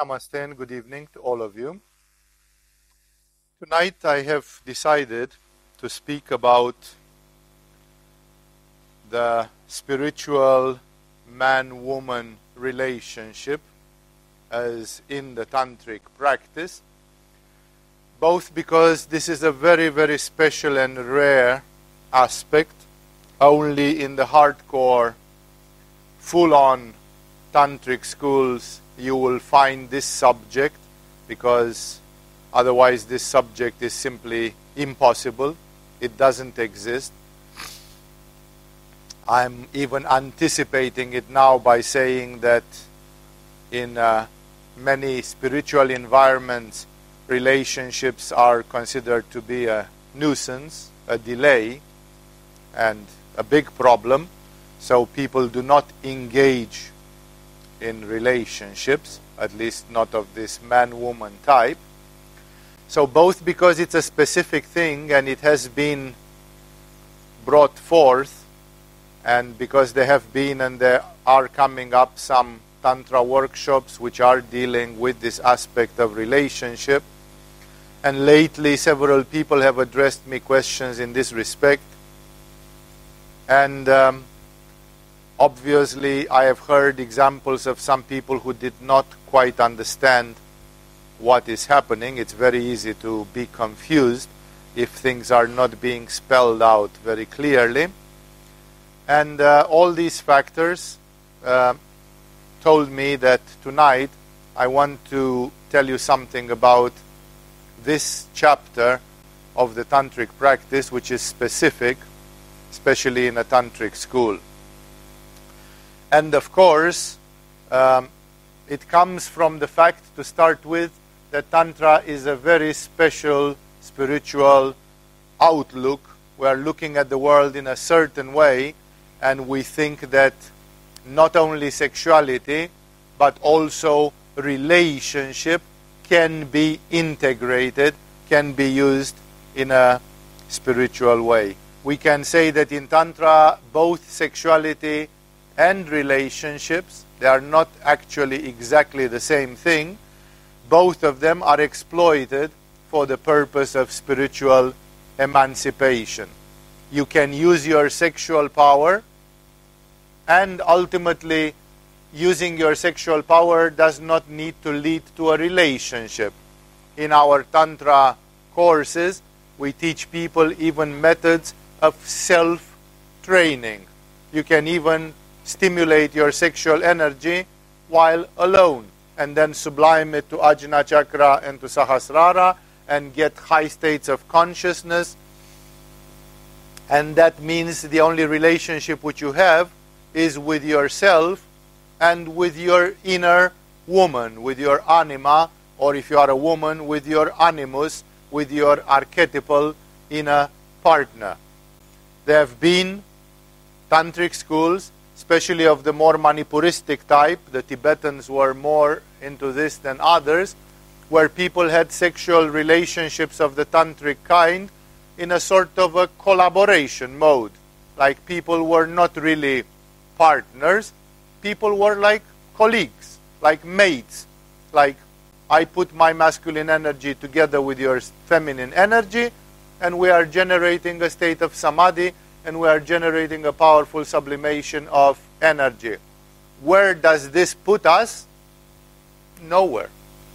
Namaste and good evening to all of you. Tonight I have decided to speak about the spiritual man woman relationship as in the tantric practice, both because this is a very, very special and rare aspect, only in the hardcore, full on tantric schools you will find this subject because otherwise this subject is simply impossible. It doesn't exist. I'm even anticipating it now by saying that in uh, many spiritual environments, relationships are considered to be a nuisance, a delay, and a big problem. So people do not engage in relationships, at least not of this man woman type. So, both because it's a specific thing and it has been brought forth, and because there have been and there are coming up some Tantra workshops which are dealing with this aspect of relationship. And lately, several people have addressed me questions in this respect. And um, Obviously, I have heard examples of some people who did not quite understand what is happening. It's very easy to be confused if things are not being spelled out very clearly. And uh, all these factors uh, told me that tonight I want to tell you something about this chapter of the tantric practice, which is specific, especially in a tantric school. And of course, um, it comes from the fact, to start with, that Tantra is a very special spiritual outlook. We are looking at the world in a certain way, and we think that not only sexuality, but also relationship can be integrated, can be used in a spiritual way. We can say that in Tantra, both sexuality and relationships. They are not actually exactly the same thing. Both of them are exploited for the purpose of spiritual emancipation. You can use your sexual power, and ultimately, using your sexual power does not need to lead to a relationship. In our Tantra courses, we teach people even methods of self training. You can even stimulate your sexual energy while alone and then sublime it to Ajna Chakra and to Sahasrara and get high states of consciousness. And that means the only relationship which you have is with yourself and with your inner woman, with your anima, or if you are a woman, with your animus, with your archetypal inner partner. There have been tantric schools especially of the more Manipuristic type. The Tibetans were more into this than others, where people had sexual relationships of the tantric kind in a sort of a collaboration mode. Like people were not really partners, people were like colleagues, like mates. Like I put my masculine energy together with your feminine energy, and we are generating a state of samadhi and we are generating a powerful sublimation of energy. Where does this put us? Nowhere.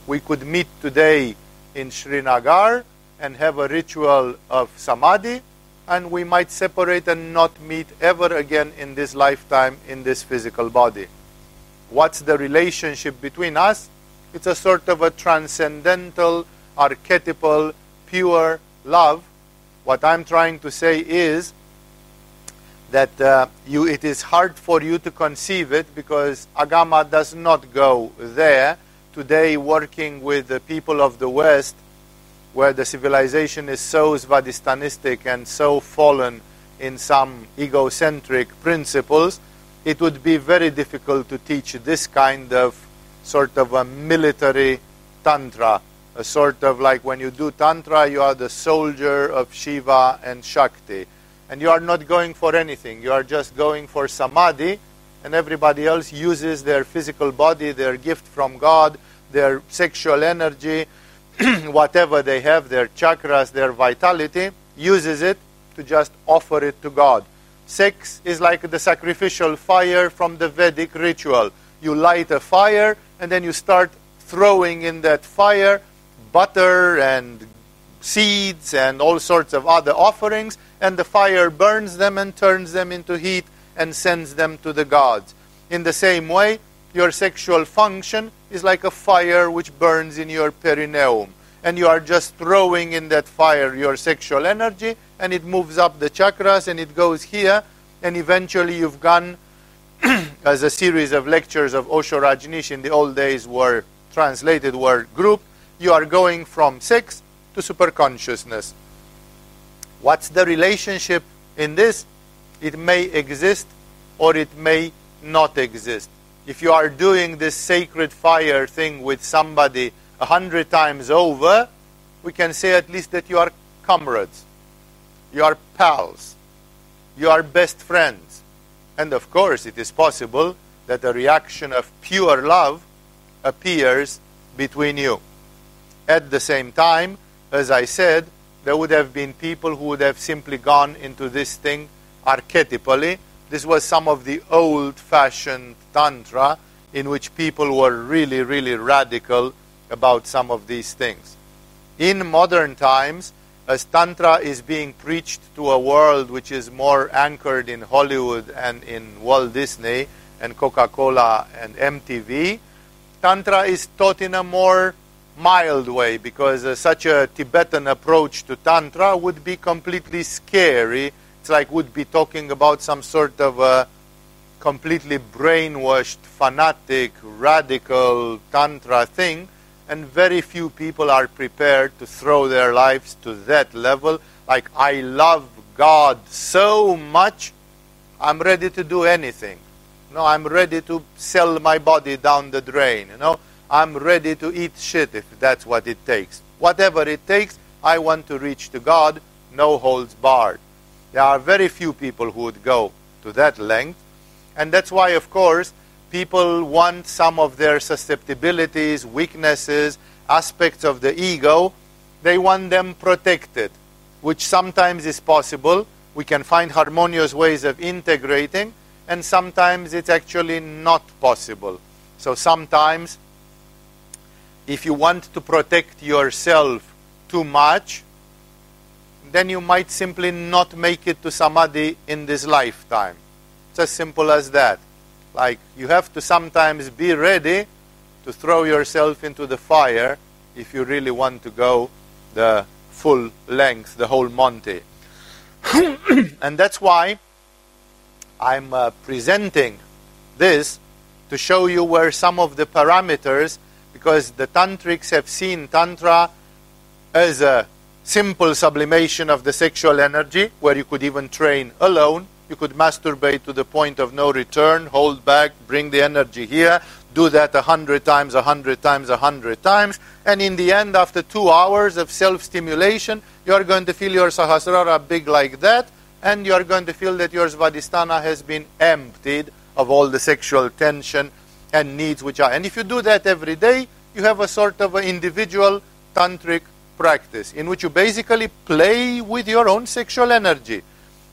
We could meet today in Srinagar and have a ritual of samadhi, and we might separate and not meet ever again in this lifetime in this physical body. What's the relationship between us? It's a sort of a transcendental, archetypal, pure love. What I'm trying to say is that uh, you, it is hard for you to conceive it because Agama does not go there. Today, working with the people of the West, where the civilization is so Svadhistanistic and so fallen in some egocentric principles, it would be very difficult to teach this kind of sort of a military tantra. A sort of like when you do tantra, you are the soldier of Shiva and Shakti and you are not going for anything. You are just going for samadhi, and everybody else uses their physical body, their gift from God, their sexual energy, whatever they have, their chakras, their vitality, uses it to just offer it to God. Sex is like the sacrificial fire from the Vedic ritual. You light a fire and then you start throwing in that fire butter and seeds and all sorts of other offerings, and the fire burns them and turns them into heat and sends them to the gods. In the same way, your sexual function is like a fire which burns in your perineum. And you are just throwing in that fire your sexual energy, and it moves up the chakras and it goes here, and eventually you've gone, as a series of lectures of Osho Rajneesh in the old days were translated, were grouped, you are going from sex to superconsciousness. What's the relationship in this? It may exist or it may not exist. If you are doing this sacred fire thing with somebody a hundred times over, we can say at least that you are comrades, you are pals, you are best friends. And of course, it is possible that a reaction of pure love appears between you. At the same time, as I said, there would have been people who would have simply gone into this thing archetypally. This was some of the old fashioned Tantra in which people were really, really radical about some of these things. In modern times, as Tantra is being preached to a world which is more anchored in Hollywood and in Walt Disney and Coca Cola and MTV, Tantra is taught in a more mild way because uh, such a Tibetan approach to Tantra would be completely scary. It's like would be talking about some sort of a completely brainwashed, fanatic, radical Tantra thing, and very few people are prepared to throw their lives to that level. Like, I love God so much, I'm ready to do anything. No, I'm ready to sell my body down the drain. You know, I'm ready to eat shit if that's what it takes. Whatever it takes, I want to reach to God, no holds barred. There are very few people who would go to that length. And that's why, of course, people want some of their susceptibilities, weaknesses, aspects of the ego, they want them protected, which sometimes is possible. We can find harmonious ways of integrating, and sometimes it's actually not possible. So sometimes if you want to protect yourself too much, then you might simply not make it to samadhi in this lifetime. It's as simple as that. Like, you have to sometimes be ready to throw yourself into the fire if you really want to go the full length, the whole Monty. and that's why I'm uh, presenting this to show you where some of the parameters because the tantrics have seen tantra as a simple sublimation of the sexual energy where you could even train alone you could masturbate to the point of no return hold back bring the energy here do that a hundred times a hundred times a hundred times and in the end after two hours of self-stimulation you are going to feel your sahasrara big like that and you are going to feel that your svadhisthana has been emptied of all the sexual tension and needs which are. And if you do that every day, you have a sort of an individual tantric practice in which you basically play with your own sexual energy.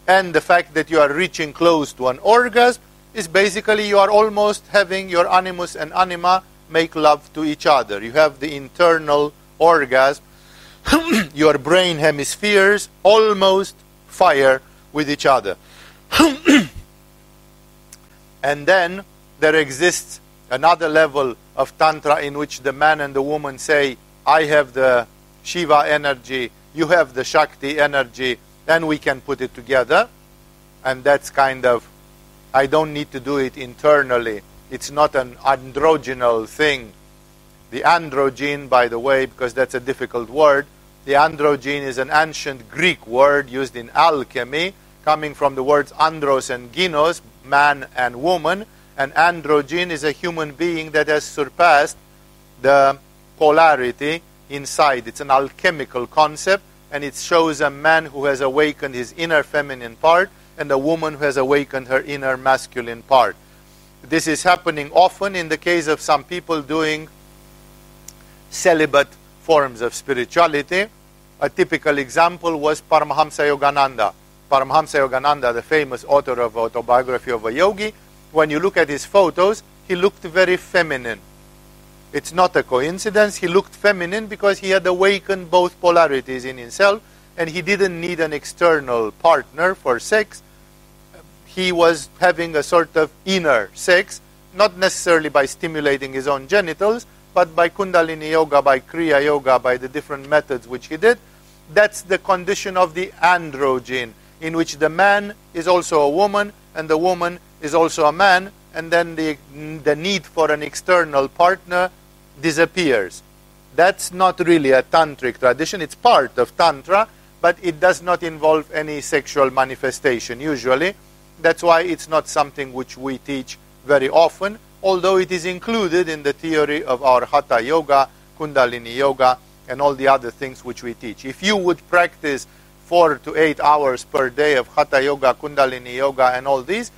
And the fact that you are reaching close to an orgasm is basically you are almost having your animus and anima make love to each other. You have the internal orgasm, your brain hemispheres almost fire with each other. and then there exists another level of Tantra in which the man and the woman say, I have the Shiva energy, you have the Shakti energy, then we can put it together. And that's kind of, I don't need to do it internally. It's not an androgynal thing. The androgyne, by the way, because that's a difficult word, the androgyne is an ancient Greek word used in alchemy, coming from the words andros and gynos, man and woman, an androgyne is a human being that has surpassed the polarity inside. It's an alchemical concept, and it shows a man who has awakened his inner feminine part and a woman who has awakened her inner masculine part. This is happening often in the case of some people doing celibate forms of spirituality. A typical example was Paramahamsa Yogananda. Paramahamsa Yogananda, the famous author of Autobiography of a Yogi, when you look at his photos, he looked very feminine. It's not a coincidence. He looked feminine because he had awakened both polarities in himself and he didn't need an external partner for sex. He was having a sort of inner sex, not necessarily by stimulating his own genitals, but by Kundalini Yoga, by Kriya Yoga, by the different methods which he did. That's the condition of the androgyne, in which the man is also a woman and the woman is also a man, and then the, the need for an external partner disappears. That's not really a tantric tradition, it's part of Tantra, but it does not involve any sexual manifestation usually. That's why it's not something which we teach very often, although it is included in the theory of our Hatha Yoga, Kundalini Yoga, and all the other things which we teach. If you would practice four to eight hours per day of Hatha Yoga, Kundalini Yoga, and all these,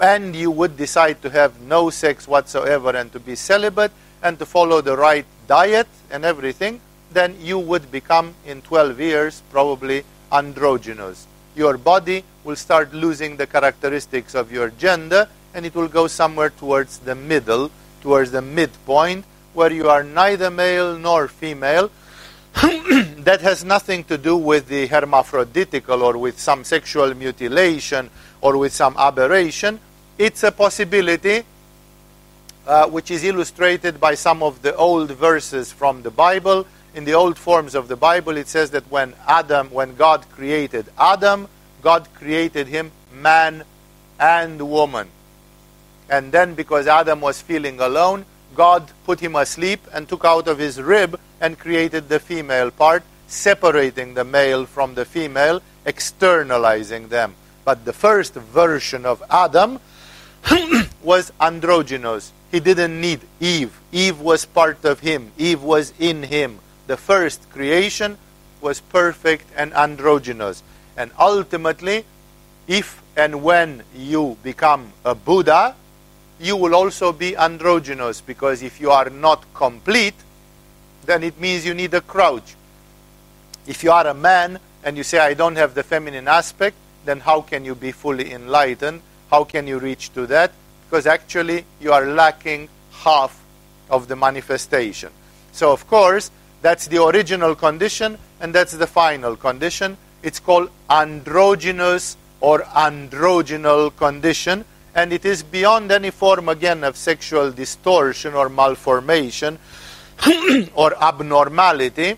and you would decide to have no sex whatsoever and to be celibate and to follow the right diet and everything, then you would become in 12 years probably androgynous. Your body will start losing the characteristics of your gender and it will go somewhere towards the middle, towards the midpoint, where you are neither male nor female. that has nothing to do with the hermaphroditical or with some sexual mutilation or with some aberration. It's a possibility uh, which is illustrated by some of the old verses from the Bible. In the old forms of the Bible, it says that when Adam, when God created Adam, God created him man and woman. And then, because Adam was feeling alone, God put him asleep and took out of his rib and created the female part, separating the male from the female, externalizing them. But the first version of Adam was androgynous. He didn't need Eve. Eve was part of him, Eve was in him. The first creation was perfect and androgynous. And ultimately, if and when you become a Buddha, you will also be androgynous because if you are not complete, then it means you need a crouch. If you are a man and you say, I don't have the feminine aspect, then how can you be fully enlightened? How can you reach to that? Because actually you are lacking half of the manifestation. So, of course, that's the original condition and that's the final condition. It's called androgynous or androgynal condition and it is beyond any form again of sexual distortion or malformation or abnormality.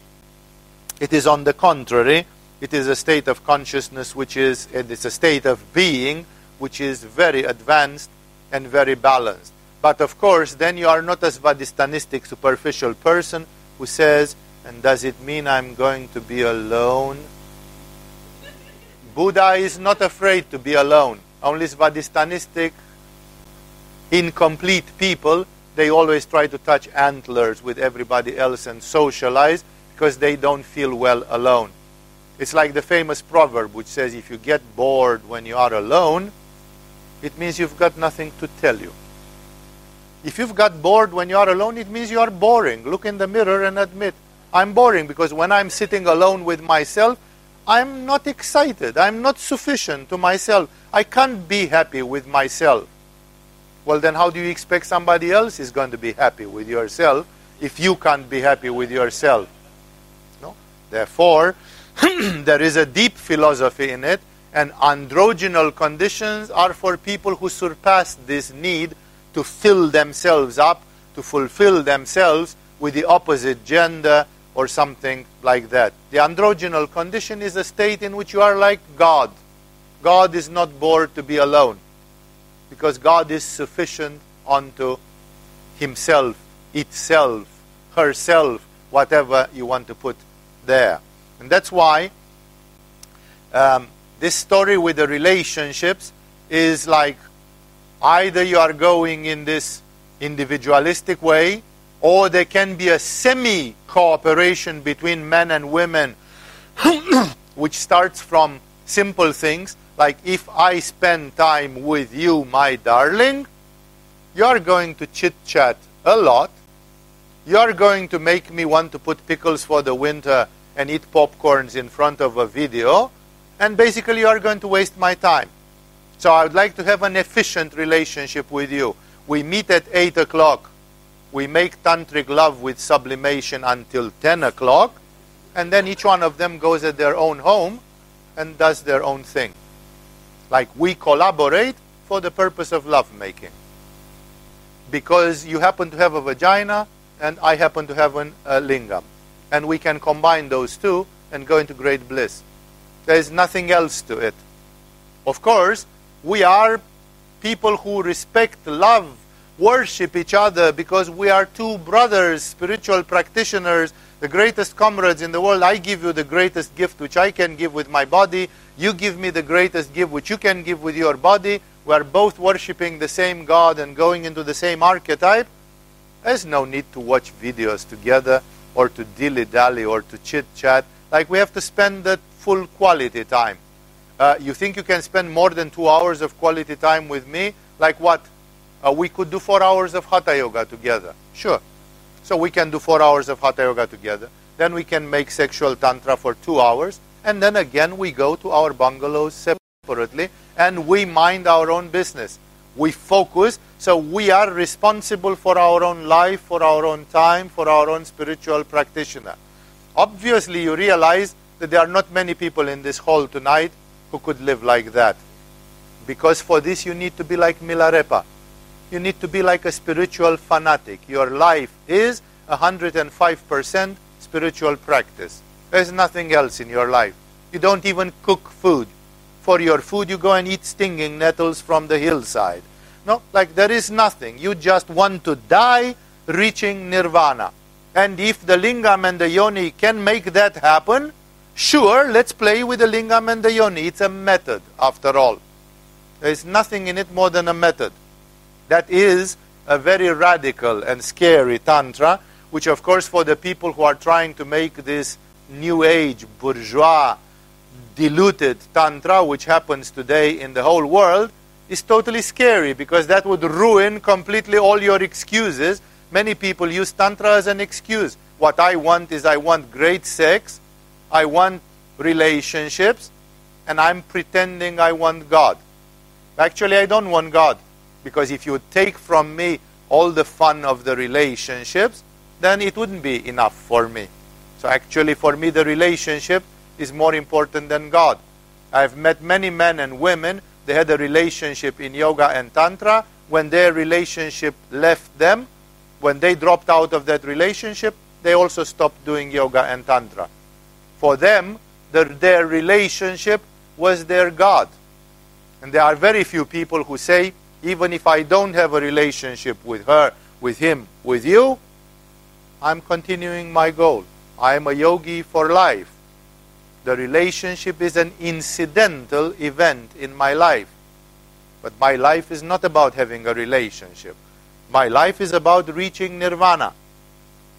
It is on the contrary, it is a state of consciousness which is it is a state of being which is very advanced and very balanced. But of course, then you are not a svadhistanistic superficial person who says, and does it mean I'm going to be alone? Buddha is not afraid to be alone only Svadhistanistic, incomplete people, they always try to touch antlers with everybody else and socialize because they don't feel well alone. It's like the famous proverb which says if you get bored when you are alone, it means you've got nothing to tell you. If you've got bored when you are alone, it means you are boring. Look in the mirror and admit, I'm boring because when I'm sitting alone with myself, I'm not excited. I'm not sufficient to myself. I can't be happy with myself. Well, then, how do you expect somebody else is going to be happy with yourself if you can't be happy with yourself? No? Therefore, Hmm, there is a deep philosophy in it, and androgynal conditions are for people who surpass this need to fill themselves up, to fulfill themselves with the opposite gender or something like that. The androgynal condition is a state in which you are like God. God is not bored to be alone because God is sufficient unto himself, itself, herself, whatever you want to put there. And that's why um, this story with the relationships is like either you are going in this individualistic way or there can be a semi cooperation between men and women, which starts from simple things like if I spend time with you, my darling, you are going to chit chat a lot, You're going to make me want to put pickles for the winter and eat popcorns in front of a video, and basically you are going to waste my time. So I would like to have an efficient relationship with you. We meet at 8 o'clock. We make tantric love with sublimation until 10 o'clock, and then each one of them goes at their own home and does their own thing. Like we collaborate for the purpose of lovemaking. Because you happen to have a vagina and I happen to have an, a lingam. And we can combine those two and go into great bliss. There is nothing else to it. Of course, we are people who respect, love, worship each other because we are two brothers, spiritual practitioners, the greatest comrades in the world. I give you the greatest gift which I can give with my body. You give me the greatest gift which you can give with your body. We are both worshiping the same God and going into the same archetype. There's no need to watch videos together or to dilly dally or to chit chat. Like we have to spend that full quality time. Uh, you think you can spend more than two hours of quality time with me? Like what? Uh, we could do four hours of hatha yoga together. Sure. So we can do four hours of hatha yoga together. Then we can make sexual tantra for two hours. And then again we go to our bungalows separately and we mind our own business. We focus so we are responsible for our own life, for our own time, for our own spiritual practitioner. Obviously, you realize that there are not many people in this hall tonight who could live like that. Because for this, you need to be like Milarepa. You need to be like a spiritual fanatic. Your life is 105% spiritual practice. There's nothing else in your life. You don't even cook food. For your food, you go and eat stinging nettles from the hillside. No, like there is nothing. You just want to die reaching nirvana. And if the lingam and the yoni can make that happen, sure, let's play with the lingam and the yoni. It's a method, after all. There is nothing in it more than a method. That is a very radical and scary tantra, which, of course, for the people who are trying to make this new age, bourgeois, diluted tantra, which happens today in the whole world, is totally scary because that would ruin completely all your excuses. Many people use Tantra as an excuse. What I want is I want great sex, I want relationships, and I'm pretending I want God. Actually, I don't want God because if you take from me all the fun of the relationships, then it wouldn't be enough for me. So, actually, for me, the relationship is more important than God. I've met many men and women they had a relationship in yoga and tantra. When their relationship left them, when they dropped out of that relationship, they also stopped doing yoga and tantra. For them, the, their relationship was their God. And there are very few people who say, even if I don't have a relationship with her, with him, with you, I'm continuing my goal. I am a yogi for life. The relationship is an incidental event in my life. But my life is not about having a relationship. My life is about reaching nirvana.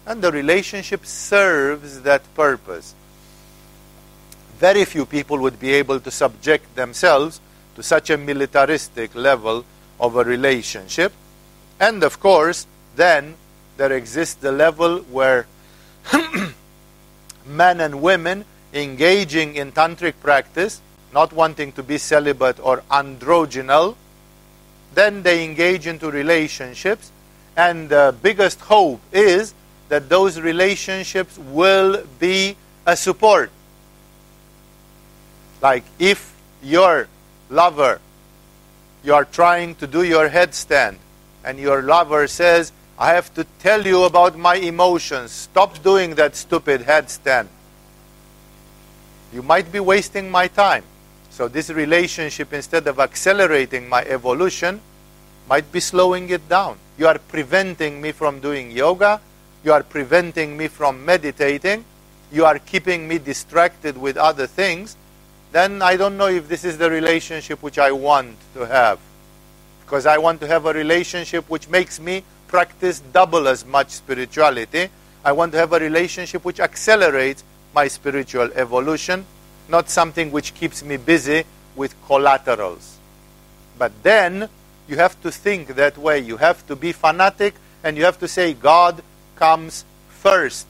And the relationship serves that purpose. Very few people would be able to subject themselves to such a militaristic level of a relationship. And of course, then there exists the level where men and women engaging in tantric practice, not wanting to be celibate or androgynal, then they engage into relationships, and the biggest hope is that those relationships will be a support. Like if your lover, you are trying to do your headstand, and your lover says, I have to tell you about my emotions. Stop doing that stupid headstand. You might be wasting my time. So, this relationship, instead of accelerating my evolution, might be slowing it down. You are preventing me from doing yoga. You are preventing me from meditating. You are keeping me distracted with other things. Then I don't know if this is the relationship which I want to have. Because I want to have a relationship which makes me practice double as much spirituality. I want to have a relationship which accelerates my spiritual evolution, not something which keeps me busy with collaterals. But then you have to think that way. You have to be fanatic and you have to say, God, comes first.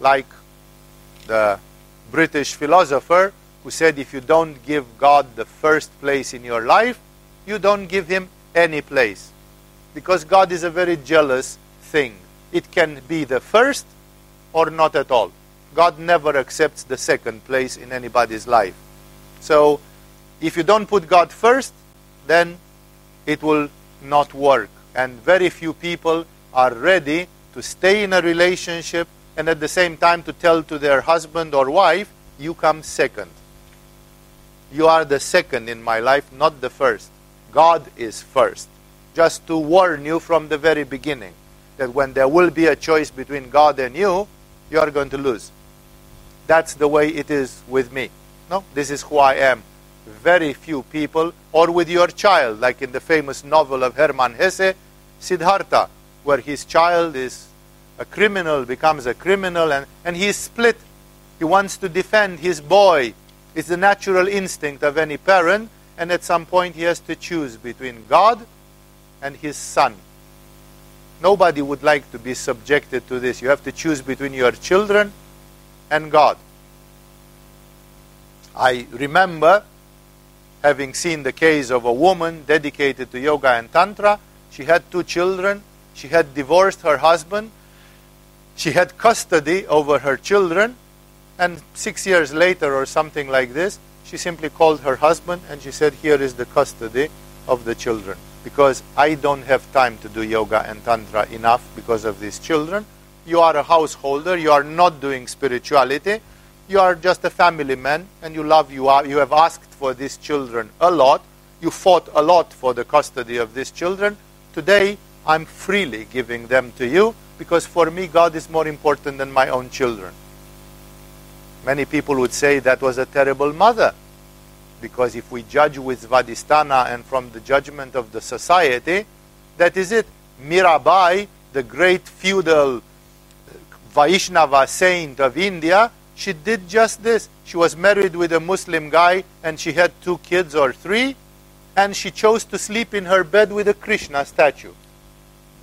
Like the British philosopher who said if you don't give God the first place in your life, you don't give him any place. Because God is a very jealous thing. It can be the first or not at all. God never accepts the second place in anybody's life. So, if you don't put God first, then it will not work. And very few people are ready to stay in a relationship and at the same time to tell to their husband or wife, you come second. You are the second in my life, not the first. God is first. Just to warn you from the very beginning that when there will be a choice between God and you, you are going to lose. That's the way it is with me. No, this is who I am. Very few people, or with your child, like in the famous novel of Hermann Hesse, Siddhartha, where his child is a criminal, becomes a criminal, and, and he is split. He wants to defend his boy. It's the natural instinct of any parent, and at some point he has to choose between God and his son. Nobody would like to be subjected to this. You have to choose between your children and God. I remember having seen the case of a woman dedicated to yoga and tantra. She had two children. She had divorced her husband. She had custody over her children. And six years later, or something like this, she simply called her husband and she said, Here is the custody of the children because I don't have time to do yoga and tantra enough because of these children. You are a householder, you are not doing spirituality, you are just a family man, and you love you are you have asked for these children a lot. You fought a lot for the custody of these children. Today I'm freely giving them to you because for me God is more important than my own children. Many people would say that was a terrible mother because if we judge with Svadhisthana and from the judgment of the society, that is it. Mirabai, the great feudal Vaishnava saint of India, she did just this. She was married with a Muslim guy and she had two kids or three, and she chose to sleep in her bed with a Krishna statue.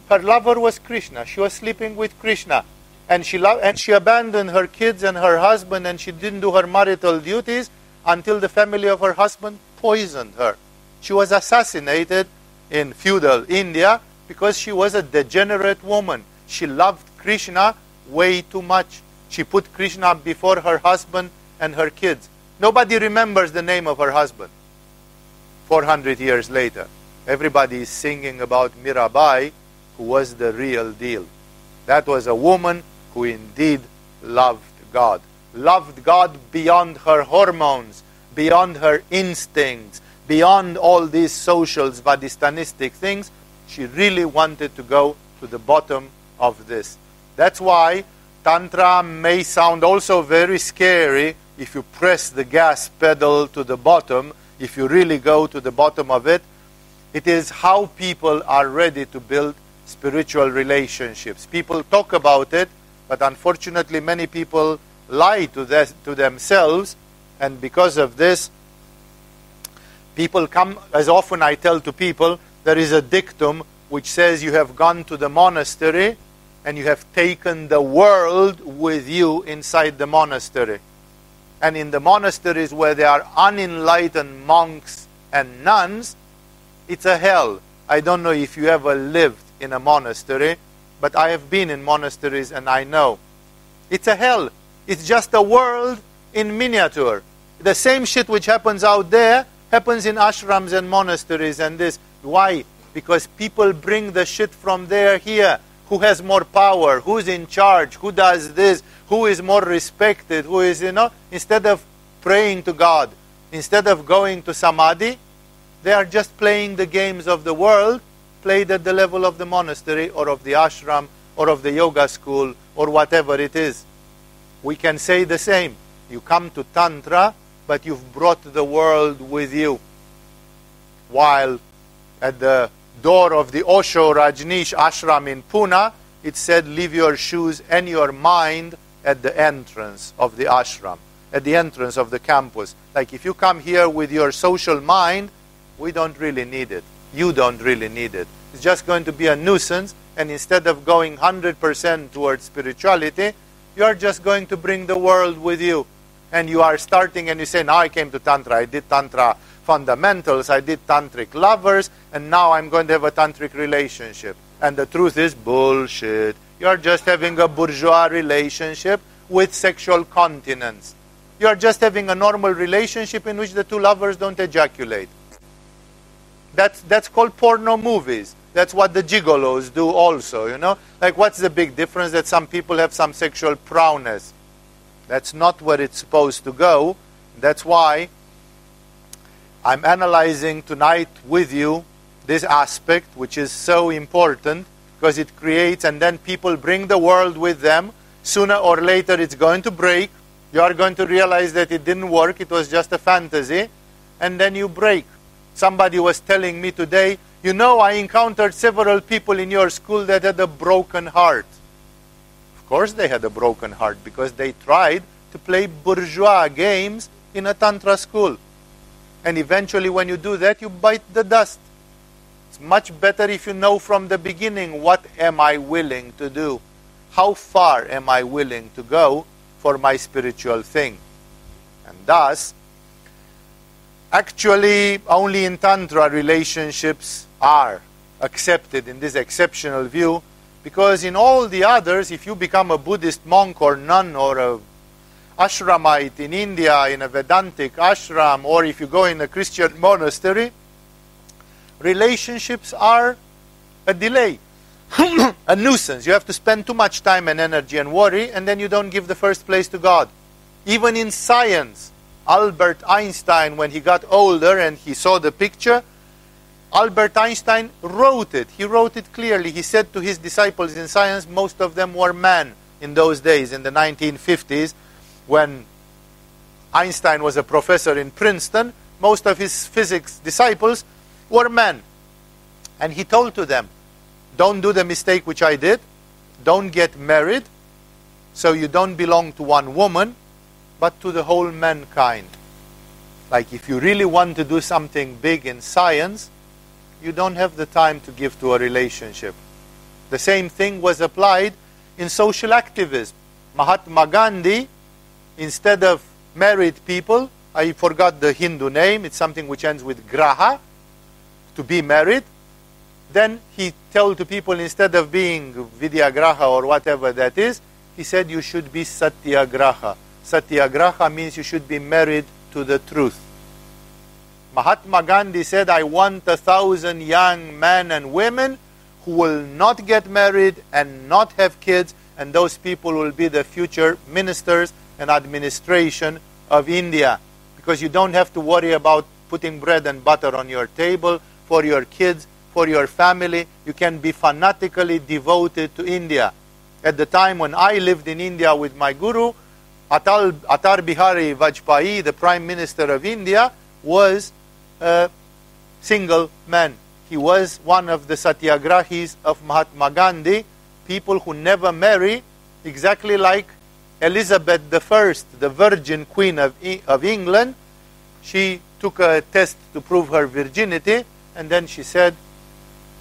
Her lover was Krishna. She was sleeping with Krishna. And she, lo- and she abandoned her kids and her husband and she didn't do her marital duties until the family of her husband poisoned her. She was assassinated in feudal India because she was a degenerate woman. She loved Krishna way too much. She put Krishna before her husband and her kids. Nobody remembers the name of her husband 400 years later. Everybody is singing about Mirabai, who was the real deal. That was a woman who indeed loved God loved God beyond her hormones, beyond her instincts, beyond all these social svadhishthanistic things. She really wanted to go to the bottom of this. That's why Tantra may sound also very scary if you press the gas pedal to the bottom, if you really go to the bottom of it. It is how people are ready to build spiritual relationships. People talk about it, but unfortunately, many people lie to, this, to themselves, and because of this, people come, as often I tell to people, there is a dictum which says you have gone to the monastery and you have taken the world with you inside the monastery. And in the monasteries where there are unenlightened monks and nuns, it's a hell. I don't know if you ever lived in a monastery, but I have been in monasteries and I know. It's a hell. It's just a world in miniature. The same shit which happens out there happens in ashrams and monasteries and this. Why? Because people bring the shit from there here. Who has more power? Who's in charge? Who does this? Who is more respected? Who is, you know? Instead of praying to God, instead of going to samadhi, they are just playing the games of the world, played at the level of the monastery or of the ashram or of the yoga school or whatever it is we can say the same. You come to Tantra, but you've brought the world with you. While at the door of the Osho Rajneesh ashram in Pune, it said, Leave your shoes and your mind at the entrance of the ashram, at the entrance of the campus. Like if you come here with your social mind, we don't really need it. You don't really need it. It's just going to be a nuisance and instead of going 100% towards spirituality, you are just going to bring the world with you. And you are starting and you say, Now I came to Tantra, I did Tantra fundamentals, I did tantric lovers, and now I'm going to have a tantric relationship. And the truth is bullshit. You're just having a bourgeois relationship with sexual continence. You're just having a normal relationship in which the two lovers don't ejaculate. That's, that's called porno movies. That's what the gigolos do also, you know? Like, what's the big difference that some people have some sexual prowess? That's not where it's supposed to go. That's why I'm analyzing tonight with you this aspect, which is so important because it creates, and then people bring the world with them. Sooner or later, it's going to break. You are going to realize that it didn't work, it was just a fantasy, and then you break. Somebody was telling me today, you know, I encountered several people in your school that had a broken heart. Of course, they had a broken heart because they tried to play bourgeois games in a Tantra school. And eventually, when you do that, you bite the dust. It's much better if you know from the beginning what am I willing to do? How far am I willing to go for my spiritual thing? And thus, actually, only in Tantra relationships are accepted in this exceptional view because in all the others, if you become a Buddhist monk or nun or a ashramite in India, in a Vedantic ashram, or if you go in a Christian monastery, relationships are a delay, a nuisance. You have to spend too much time and energy and worry, and then you don't give the first place to God. Even in science, Albert Einstein, when he got older and he saw the picture, Albert Einstein wrote it. He wrote it clearly. He said to his disciples in science, most of them were men in those days, in the 1950s when Einstein was a professor in Princeton, most of his physics disciples were men. And he told to them, don't do the mistake which I did. Don't get married so you don't belong to one woman, but to the whole mankind. Like if you really want to do something big in science, you don't have the time to give to a relationship. The same thing was applied in social activism. Mahatma Gandhi instead of married people, I forgot the Hindu name, it's something which ends with graha, to be married. Then he told to people instead of being Vidyagraha or whatever that is, he said you should be Satyagraha. Satyagraha means you should be married to the truth. Mahatma Gandhi said, I want a thousand young men and women who will not get married and not have kids, and those people will be the future ministers and administration of India because you don't have to worry about putting bread and butter on your table for your kids, for your family. You can be fanatically devoted to India. At the time when I lived in India with my guru, Atal, Atal Bihari Vajpayee, the Prime Minister of India, was a single man. He was one of the satyagrahis of Mahatma Gandhi, people who never marry, exactly like Elizabeth I, the Virgin Queen of, of England, she took a test to prove her virginity, and then she said,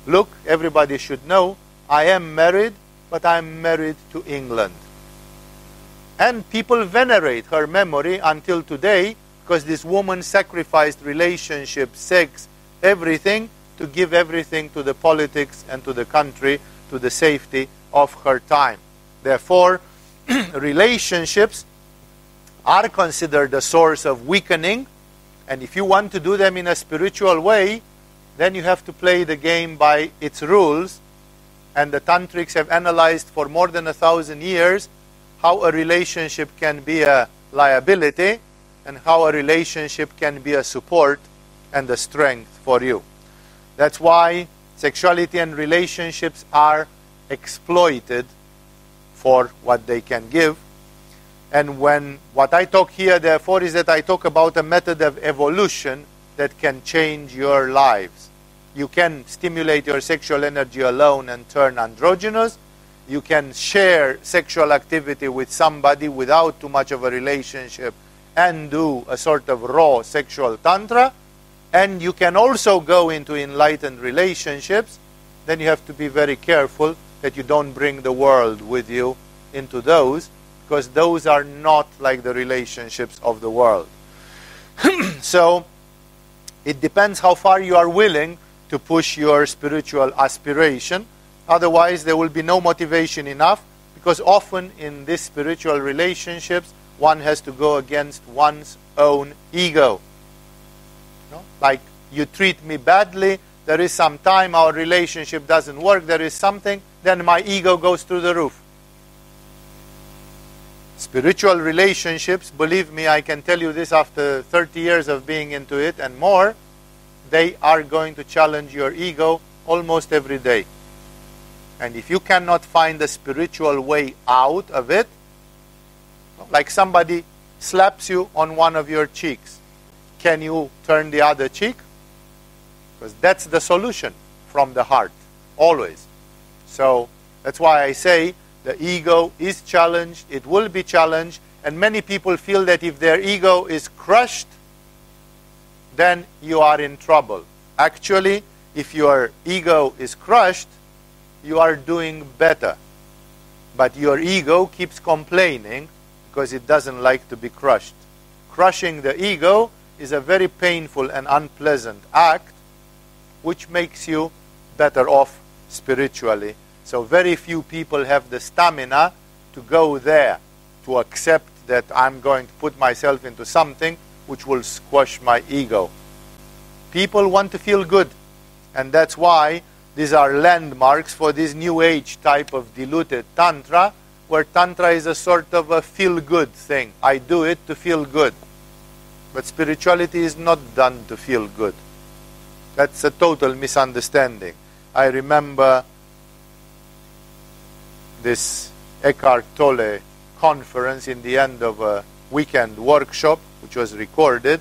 Look, everybody should know, I am married, but I'm married to England. And people venerate her memory until today because this woman sacrificed relationship, sex, everything to give everything to the politics and to the country, to the safety of her time. Therefore, relationships are considered a source of weakening, and if you want to do them in a spiritual way, then you have to play the game by its rules. And the tantrics have analyzed for more than a thousand years how a relationship can be a liability and how a relationship can be a support and a strength for you. That's why sexuality and relationships are exploited for what they can give. And when what I talk here, therefore, is that I talk about a method of evolution that can change your lives. You can stimulate your sexual energy alone and turn androgynous. You can share sexual activity with somebody without too much of a relationship and do a sort of raw sexual tantra. And you can also go into enlightened relationships. Then you have to be very careful that you don't bring the world with you into those, because those are not like the relationships of the world. so, it depends how far you are willing to push your spiritual aspiration. Otherwise, there will be no motivation enough because often in these spiritual relationships, one has to go against one's own ego. Know? Like you treat me badly, there is some time our relationship doesn't work, there is something, then my ego goes through the roof. Spiritual relationships, believe me, I can tell you this after 30 years of being into it and more, they are going to challenge your ego almost every day. And if you cannot find a spiritual way out of it, like somebody slaps you on one of your cheeks, can you turn the other cheek? Because that's the solution from the heart, always. So that's why I say the ego is challenged, it will be challenged, and many people feel that if their ego is crushed, then you are in trouble. Actually, if your ego is crushed, you are doing better. But your ego keeps complaining because it doesn't like to be crushed. Crushing the ego is a very painful and unpleasant act which makes you better off spiritually. So, very few people have the stamina to go there, to accept that I'm going to put myself into something which will squash my ego. People want to feel good, and that's why these are landmarks for this new age type of diluted Tantra, where Tantra is a sort of a feel good thing. I do it to feel good. But spirituality is not done to feel good. That's a total misunderstanding. I remember this Eckhart Tolle conference in the end of a weekend workshop, which was recorded,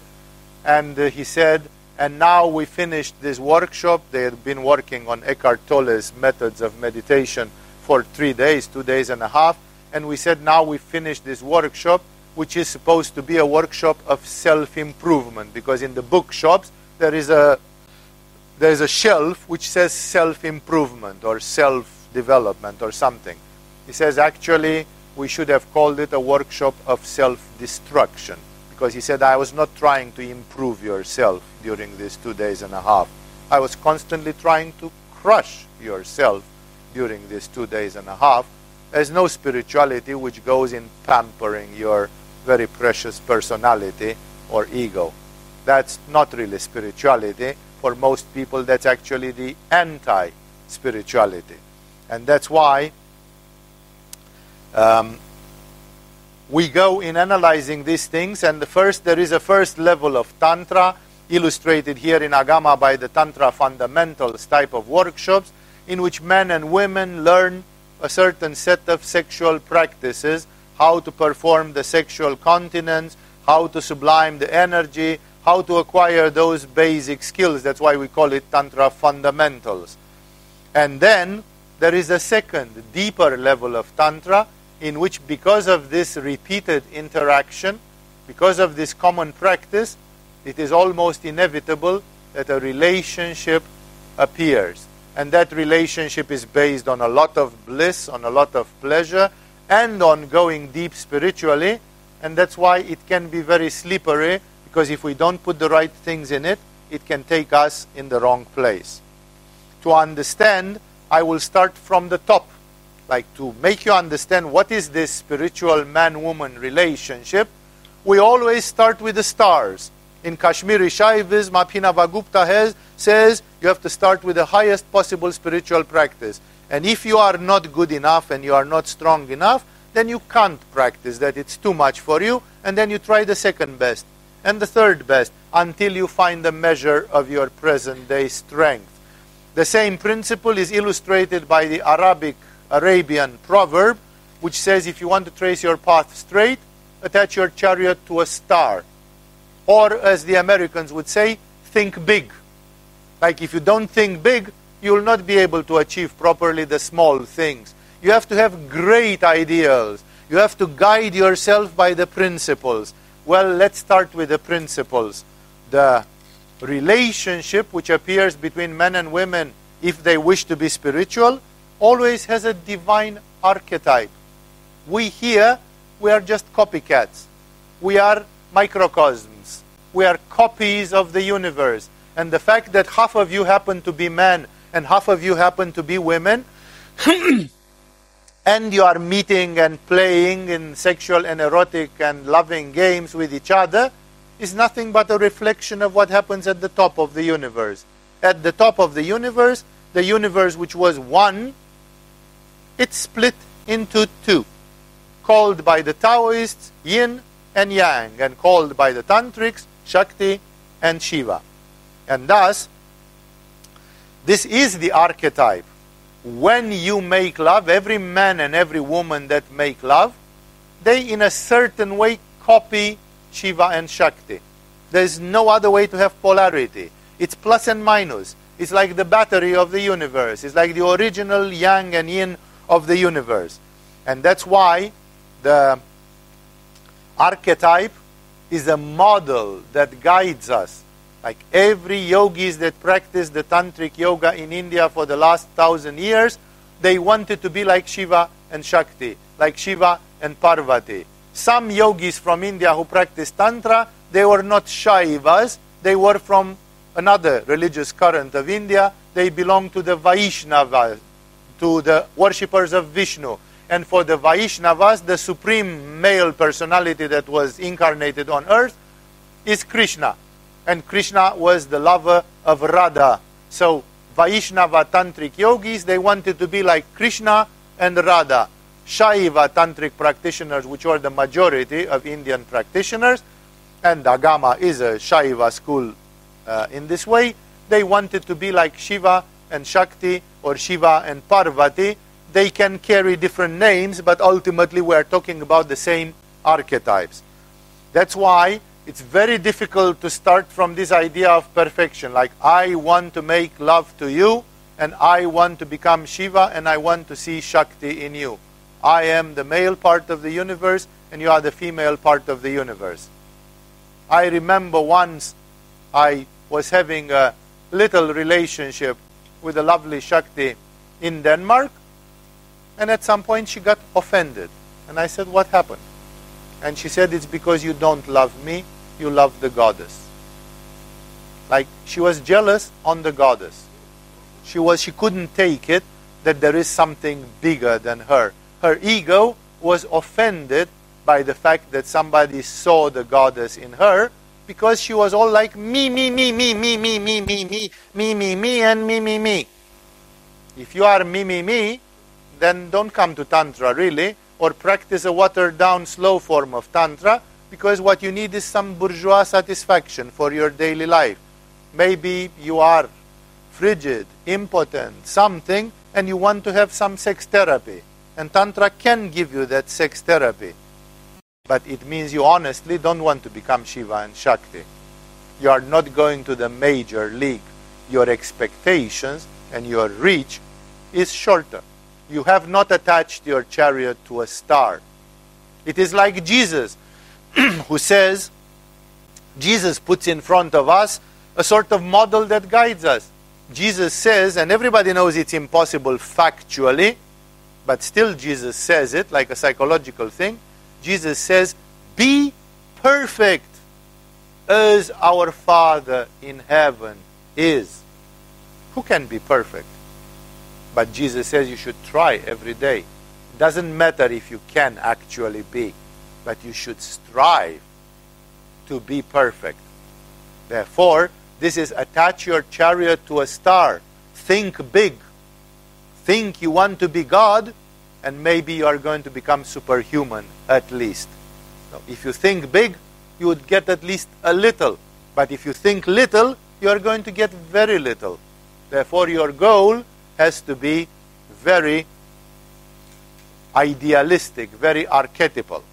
and uh, he said, and now we finished this workshop. They had been working on Eckhart Tolle's methods of meditation for three days, two days and a half. And we said, now we finished this workshop, which is supposed to be a workshop of self improvement. Because in the bookshops, there is a there is a shelf which says self improvement or self development or something. He says, actually, we should have called it a workshop of self destruction because he said, I was not trying to improve yourself during these two days and a half. I was constantly trying to crush yourself during these two days and a half. There's no spirituality which goes in pampering your very precious personality or ego. That's not really spirituality. For most people, that's actually the anti spirituality. And that's why um, we go in analyzing these things, and the first there is a first level of Tantra, illustrated here in Agama by the Tantra fundamentals type of workshops, in which men and women learn a certain set of sexual practices, how to perform the sexual continence, how to sublime the energy, how to acquire those basic skills. That's why we call it Tantra fundamentals. And then there is a second, deeper level of Tantra in which, because of this repeated interaction, because of this common practice, it is almost inevitable that a relationship appears. And that relationship is based on a lot of bliss, on a lot of pleasure, and on going deep spiritually. And that's why it can be very slippery, because if we don't put the right things in it, it can take us in the wrong place. To understand, I will start from the top like to make you understand what is this spiritual man-woman relationship, we always start with the stars. In Kashmiri Shaivism, Abhinavagupta has, says you have to start with the highest possible spiritual practice. And if you are not good enough and you are not strong enough, then you can't practice that. It's too much for you. And then you try the second best and the third best until you find the measure of your present day strength. The same principle is illustrated by the Arabic Arabian proverb, which says if you want to trace your path straight, attach your chariot to a star. Or, as the Americans would say, think big. Like if you don't think big, you will not be able to achieve properly the small things. You have to have great ideals. You have to guide yourself by the principles. Well, let's start with the principles. The relationship which appears between men and women if they wish to be spiritual always has a divine archetype. We here, we are just copycats. We are microcosms. We are copies of the universe. And the fact that half of you happen to be men and half of you happen to be women, and you are meeting and playing in sexual and erotic and loving games with each other, is nothing but a reflection of what happens at the top of the universe. At the top of the universe, the universe which was one, it split into two, called by the Taoists yin and yang, and called by the Tantrics Shakti and Shiva. And thus, this is the archetype. When you make love, every man and every woman that make love, they in a certain way copy Shiva and Shakti. There's no other way to have polarity. It's plus and minus. It's like the battery of the universe. It's like the original yang and yin of the universe. And that's why the archetype is a model that guides us. Like every yogis that practice the tantric yoga in India for the last thousand years, they wanted to be like Shiva and Shakti, like Shiva and Parvati. Some yogis from India who practice Tantra, they were not Shaivas, they were from another religious current of India. They belonged to the Vaishnavas, to the worshippers of Vishnu. And for the Vaishnavas, the supreme male personality that was incarnated on earth is Krishna. And Krishna was the lover of Radha. So Vaishnava tantric yogis, they wanted to be like Krishna and Radha. Shaiva tantric practitioners, which are the majority of Indian practitioners, and Agama is a Shaiva school uh, in this way, they wanted to be like Shiva and Shakti or Shiva and Parvati. They can carry different names, but ultimately we are talking about the same archetypes. That's why it's very difficult to start from this idea of perfection. Like, I want to make love to you, and I want to become Shiva, and I want to see Shakti in you. I am the male part of the universe, and you are the female part of the universe. I remember once I was having a little relationship with a lovely Shakti in Denmark, and at some point she got offended. And I said, What happened? And she said, It's because you don't love me, you love the goddess. Like she was jealous on the goddess. She was she couldn't take it that there is something bigger than her her ego was offended by the fact that somebody saw the goddess in her because she was all like me, me, me, me, me, me, me, me, me, me, me, me, and me, me, me. If you are me, me, me, then don't come to Tantra really, or practice a watered down slow form of Tantra, because what you need is some bourgeois satisfaction for your daily life. Maybe you are frigid, impotent, something, and you want to have some sex therapy. And Tantra can give you that sex therapy. But it means you honestly don't want to become Shiva and Shakti. You are not going to the major league. Your expectations and your reach is shorter. You have not attached your chariot to a star. It is like Jesus, who says, Jesus puts in front of us a sort of model that guides us. Jesus says, and everybody knows it's impossible factually, but still Jesus says it like a psychological thing. Jesus says, Be perfect as our Father in heaven is. Who can be perfect? But Jesus says you should try every day. Doesn't matter if you can actually be, but you should strive to be perfect. Therefore, this is attach your chariot to a star. Think big think you want to be God, and maybe you are going to become superhuman at least. So if you think big, you would get at least a little. But if you think little, you are going to get very little. Therefore, your goal has to be very idealistic, very archetypal.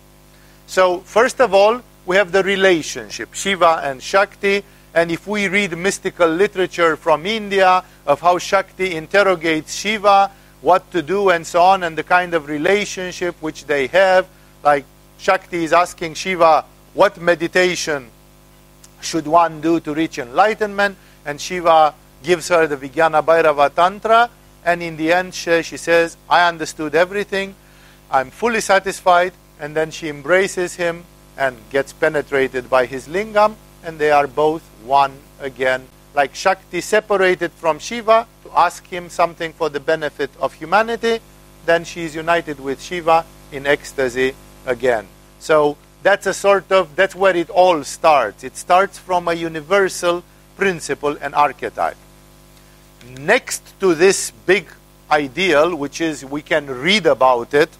So, first of all, we have the relationship Shiva and Shakti. And if we read mystical literature from India of how Shakti interrogates Shiva, what to do, and so on, and the kind of relationship which they have, like Shakti is asking Shiva, what meditation should one do to reach enlightenment? And Shiva gives her the Vijnana Bhairava Tantra, And in the end, she, she says, I understood everything. I'm fully satisfied. And then she embraces him and gets penetrated by his lingam. And they are both one again. Like Shakti separated from Shiva to ask him something for the benefit of humanity. Then she is united with Shiva in ecstasy again. So that's a sort of, that's where it all starts. It starts from a universal principle and archetype. Next to this big ideal, which is we can read about it,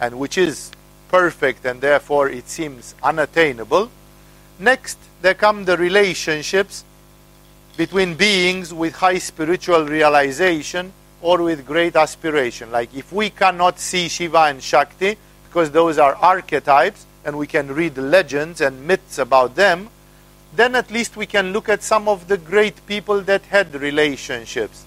and which is perfect and therefore it seems unattainable, next there come the relationships between beings with high spiritual realization or with great aspiration. Like if we cannot see Shiva and Shakti, because those are archetypes, and we can read legends and myths about them, then at least we can look at some of the great people that had relationships.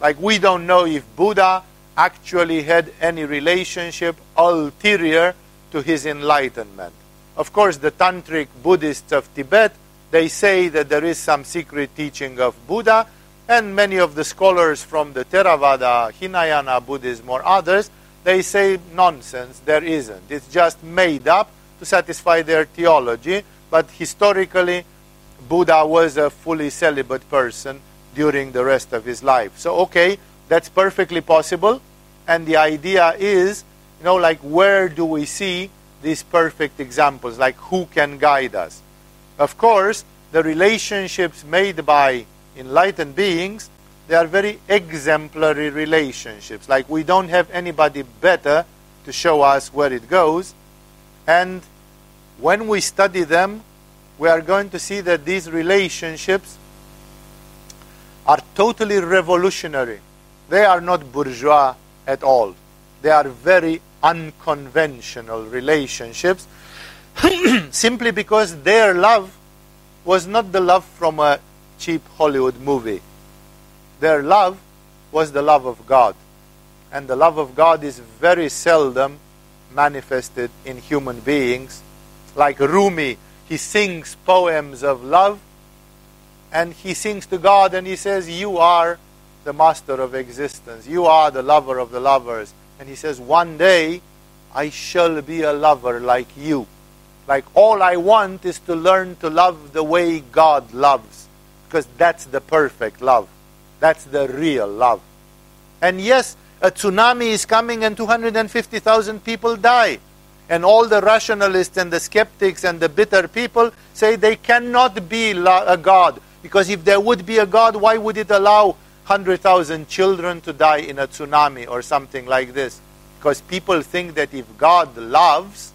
Like we don't know if Buddha actually had any relationship ulterior to his enlightenment. Of course, the Tantric Buddhists of Tibet, they say that there is some secret teaching of Buddha, and many of the scholars from the Theravada, Hinayana Buddhism, or others, they say nonsense, there isn't. It's just made up to satisfy their theology, but historically, Buddha was a fully celibate person during the rest of his life. So, okay, that's perfectly possible. And the idea is, you know, like where do we see these perfect examples? Like who can guide us? Of course, the relationships made by enlightened beings they are very exemplary relationships. Like we don't have anybody better to show us where it goes. And when we study them, we are going to see that these relationships are totally revolutionary. They are not bourgeois at all. They are very unconventional relationships simply because their love was not the love from a cheap Hollywood movie their love was the love of God. And the love of God is very seldom manifested in human beings. Like Rumi, he sings poems of love and he sings to God and he says, You are the master of existence. You are the lover of the lovers. And he says, One day I shall be a lover like you. Like all I want is to learn to love the way God loves. Because that's the perfect love. That's the real love. And yes, a tsunami is coming and 250,000 people die. And all the rationalists and the skeptics and the bitter people say they cannot be a God. Because if there would be a God, why would it allow 100,000 children to die in a tsunami or something like this? Because people think that if God loves,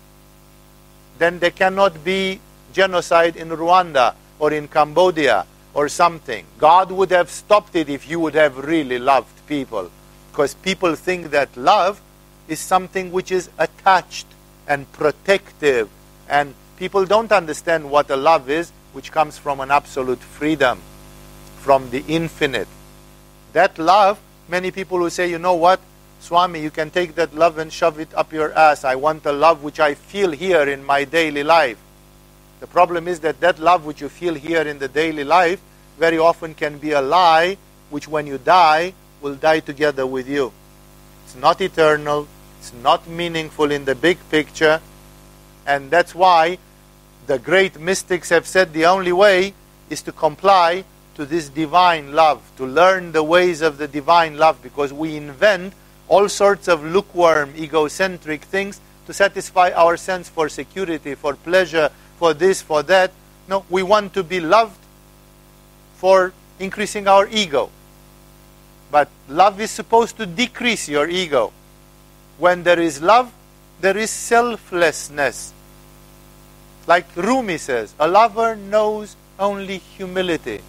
then there cannot be genocide in Rwanda or in Cambodia or something. God would have stopped it if you would have really loved people. Because people think that love is something which is attached and protective. And people don't understand what a love is, which comes from an absolute freedom, from the infinite. That love, many people will say, you know what, Swami, you can take that love and shove it up your ass. I want a love which I feel here in my daily life. The problem is that that love which you feel here in the daily life very often can be a lie, which when you die, will die together with you. It's not eternal, it's not meaningful in the big picture, and that's why the great mystics have said the only way is to comply to this divine love, to learn the ways of the divine love, because we invent all sorts of lukewarm, egocentric things to satisfy our sense for security, for pleasure, for this, for that. No, we want to be loved for increasing our ego. But love is supposed to decrease your ego. When there is love, there is selflessness. Like Rumi says, a lover knows only humility.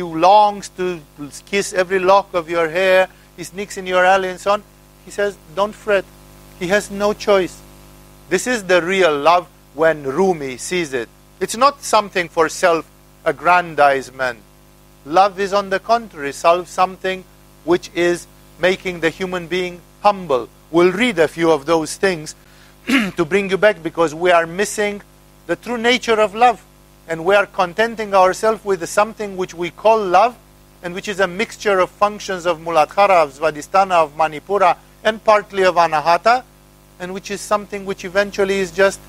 He longs to kiss every lock of your hair, he sneaks in your alley and so on. He says, don't fret. He has no choice. This is the real love when Rumi sees it. It's not something for self aggrandizement. Love is, on the contrary, something which is making the human being humble. We'll read a few of those things to bring you back because we are missing the true nature of love. And we are contenting ourselves with something which we call love, and which is a mixture of functions of Muladhara, of Svadhisthana, of Manipura, and partly of Anahata, and which is something which eventually is just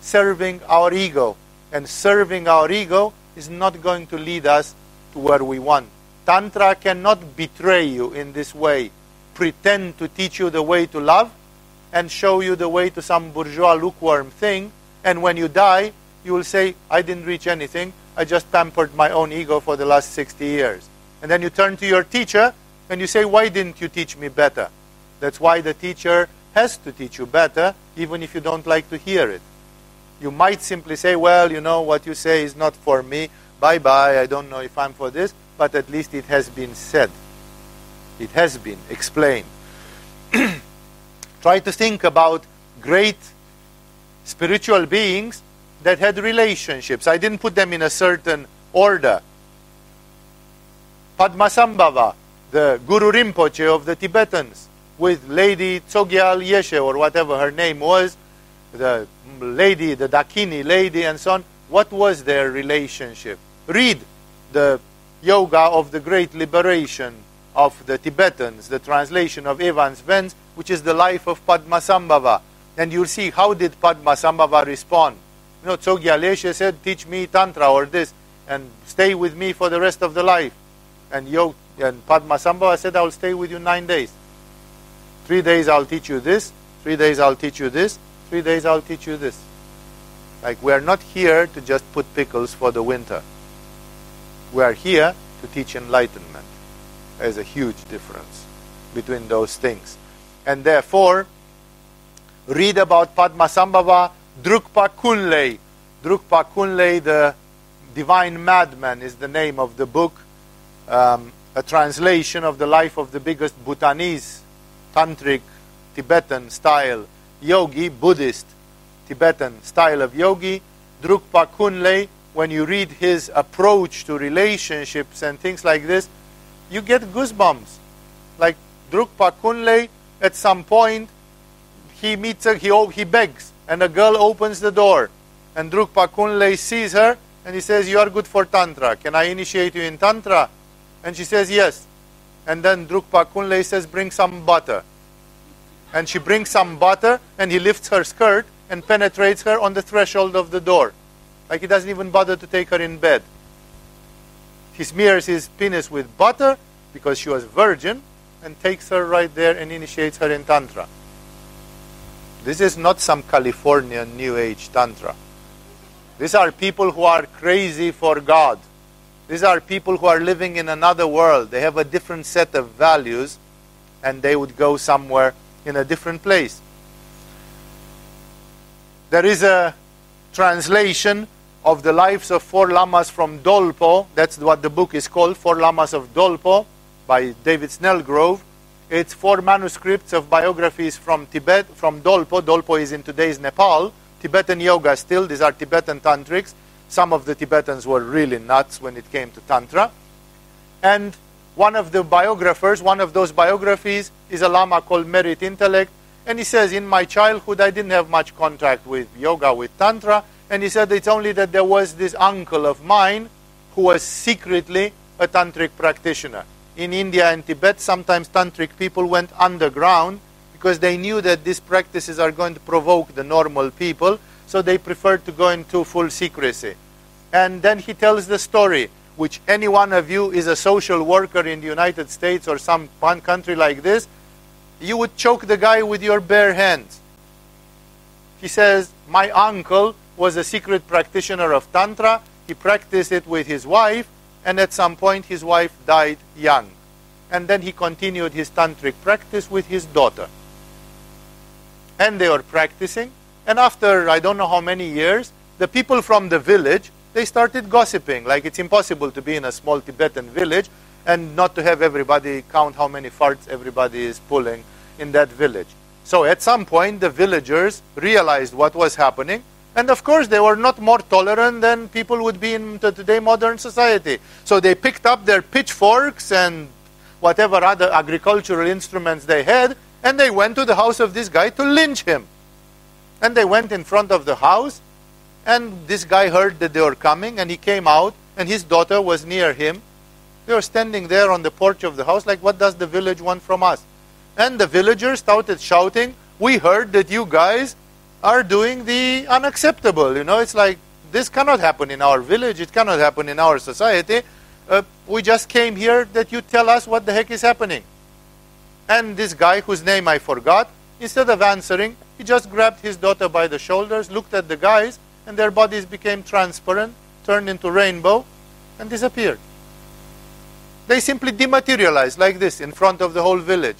serving our ego. And serving our ego is not going to lead us to where we want. Tantra cannot betray you in this way, pretend to teach you the way to love, and show you the way to some bourgeois lukewarm thing, and when you die, you will say, I didn't reach anything, I just pampered my own ego for the last 60 years. And then you turn to your teacher and you say, Why didn't you teach me better? That's why the teacher has to teach you better, even if you don't like to hear it. You might simply say, Well, you know, what you say is not for me. Bye bye, I don't know if I'm for this, but at least it has been said. It has been explained. Try to think about great spiritual beings that had relationships. I didn't put them in a certain order. Padmasambhava, the Guru Rinpoche of the Tibetans, with Lady Tsogyal Yeshe, or whatever her name was, the lady, the Dakini lady, and so on. What was their relationship? Read the Yoga of the Great Liberation of the Tibetans, the translation of Evans Wentz, which is the life of Padmasambhava. And you'll see how did Padmasambhava respond. You know, Tsogyal Yeshe said, teach me Tantra or this, and stay with me for the rest of the life. And, Yo, and Padmasambhava said, I will stay with you nine days. Three days I'll teach you this, three days I'll teach you this, three days I'll teach you this. Like, we are not here to just put pickles for the winter. We are here to teach enlightenment. There's a huge difference between those things. And therefore, read about Padmasambhava Drukpa Kunley. Drukpa Kunley, the Divine Madman, is the name of the book. Um, a translation of the life of the biggest Bhutanese, Tantric, Tibetan style yogi, Buddhist, Tibetan style of yogi. Drukpa Kunley, when you read his approach to relationships and things like this, you get goosebumps. Like Drukpa Kunley, at some point, he meets a, he, he begs and a girl opens the door. And Drukpa Kunley sees her and he says, You are good for Tantra. Can I initiate you in Tantra? And she says, Yes. And then Drukpa Kunley says, Bring some butter. And she brings some butter and he lifts her skirt and penetrates her on the threshold of the door. Like he doesn't even bother to take her in bed. He smears his penis with butter because she was virgin and takes her right there and initiates her in Tantra. This is not some Californian New Age Tantra. These are people who are crazy for God. These are people who are living in another world. They have a different set of values and they would go somewhere in a different place. There is a translation of the lives of four lamas from Dolpo. That's what the book is called, Four Lamas of Dolpo, by David Snellgrove. It's four manuscripts of biographies from Tibet, from Dolpo. Dolpo is in today's Nepal. Tibetan yoga still. These are Tibetan tantrics. Some of the Tibetans were really nuts when it came to Tantra. And one of the biographers, one of those biographies, is a Lama called Merit Intellect. And he says, In my childhood, I didn't have much contact with yoga, with Tantra. And he said, It's only that there was this uncle of mine who was secretly a tantric practitioner in India and Tibet, sometimes tantric people went underground because they knew that these practices are going to provoke the normal people, so they preferred to go into full secrecy. And then he tells the story, which any one of you is a social worker in the United States or some one country like this, you would choke the guy with your bare hands. He says, My uncle was a secret practitioner of Tantra. He practiced it with his wife, and at some point his wife died young. And then he continued his tantric practice with his daughter. And they were practicing, and after I don't know how many years, the people from the village they started gossiping. Like it's impossible to be in a small Tibetan village and not to have everybody count how many farts everybody is pulling in that village. So at some point, the villagers realized what was happening and of course, they were not more tolerant than people would be in today modern society. So they picked up their pitchforks and whatever other agricultural instruments they had, and they went to the house of this guy to lynch him. And they went in front of the house, and this guy heard that they were coming, and he came out, and his daughter was near him. They were standing there on the porch of the house, like, what does the village want from us? And the villagers started shouting, We heard that you guys are doing the unacceptable. You know, it's like, this cannot happen in our village, it cannot happen in our society. Uh, we just came here that you tell us what the heck is happening. And this guy, whose name I forgot, instead of answering, he just grabbed his daughter by the shoulders, looked at the guys, and their bodies became transparent, turned into rainbow, and disappeared. They simply dematerialized like this in front of the whole village.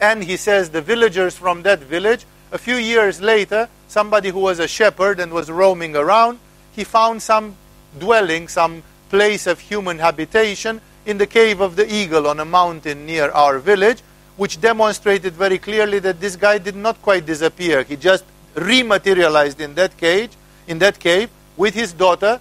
And he says the villagers from that village, a few years later, somebody who was a shepherd and was roaming around, he found some dwelling, some place of human habitation in the cave of the eagle on a mountain near our village, which demonstrated very clearly that this guy did not quite disappear. He just rematerialized in that cage, in that cave, with his daughter.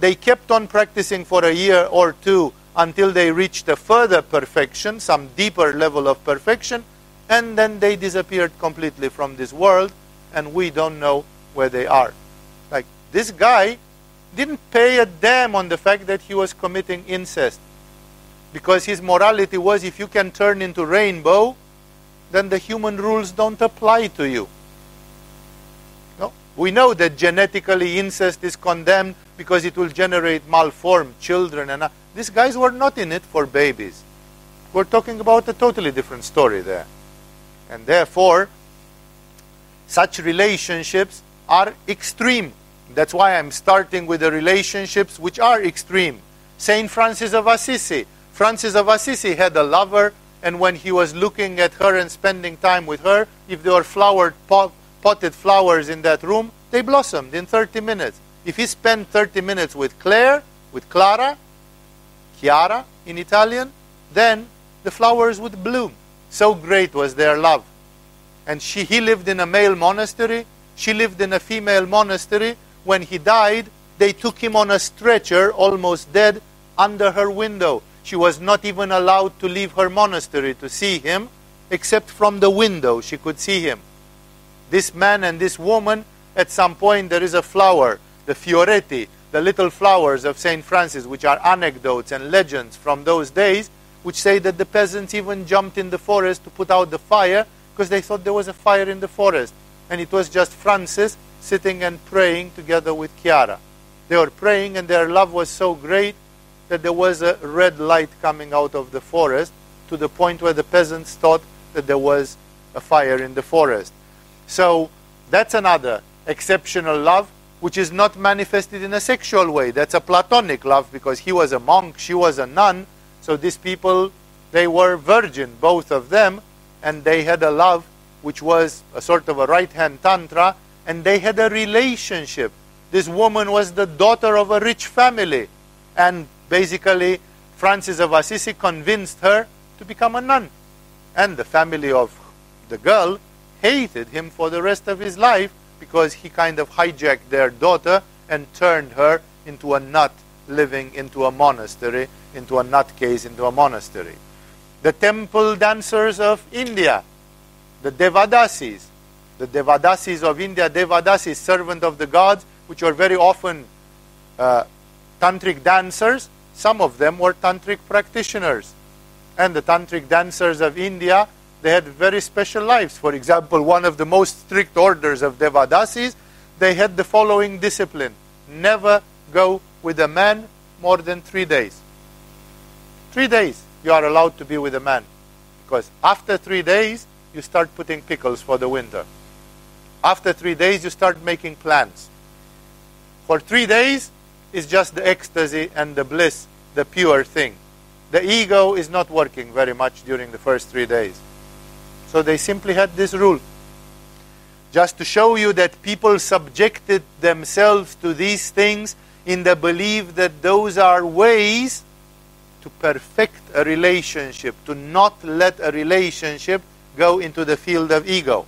They kept on practicing for a year or two until they reached a further perfection, some deeper level of perfection, and then they disappeared completely from this world, and we don't know where they are. Like this guy didn't pay a damn on the fact that he was committing incest. Because his morality was if you can turn into rainbow, then the human rules don't apply to you. No? We know that genetically incest is condemned because it will generate malformed children. And uh, these guys were not in it for babies. We're talking about a totally different story there. And therefore, such relationships are extreme. That's why I'm starting with the relationships which are extreme. Saint Francis of Assisi. Francis of Assisi had a lover, and when he was looking at her and spending time with her, if there were flowered pot, potted flowers in that room, they blossomed in 30 minutes. If he spent 30 minutes with Claire, with Clara, Chiara in Italian, then the flowers would bloom. So great was their love. And she, he lived in a male monastery, she lived in a female monastery. When he died, they took him on a stretcher, almost dead, under her window. She was not even allowed to leave her monastery to see him, except from the window she could see him. This man and this woman, at some point, there is a flower, the fioretti, the little flowers of St. Francis, which are anecdotes and legends from those days, which say that the peasants even jumped in the forest to put out the fire because they thought there was a fire in the forest. And it was just Francis sitting and praying together with Chiara. They were praying, and their love was so great that there was a red light coming out of the forest to the point where the peasants thought that there was a fire in the forest. So that's another exceptional love which is not manifested in a sexual way. That's a platonic love because he was a monk, she was a nun. So these people, they were virgin, both of them, and they had a love which was a sort of a right hand tantra, and they had a relationship. This woman was the daughter of a rich family, and basically, Francis of Assisi convinced her to become a nun. And the family of the girl hated him for the rest of his life because he kind of hijacked their daughter and turned her into a nut living into a monastery, into a nutcase, into a monastery. The temple dancers of India, the Devadasis, the Devadasis of India, Devadasis, servant of the gods, which were very often uh, tantric dancers. Some of them were tantric practitioners. And the tantric dancers of India they had very special lives. For example, one of the most strict orders of Devadasis, they had the following discipline never go with a man more than three days. Three days you are allowed to be with a man. Because after three days, you start putting pickles for the winter. After three days, you start making plans. For three days, it's just the ecstasy and the bliss, the pure thing. The ego is not working very much during the first three days. So they simply had this rule. Just to show you that people subjected themselves to these things in the belief that those are ways to perfect a relationship, to not let a relationship go into the field of ego.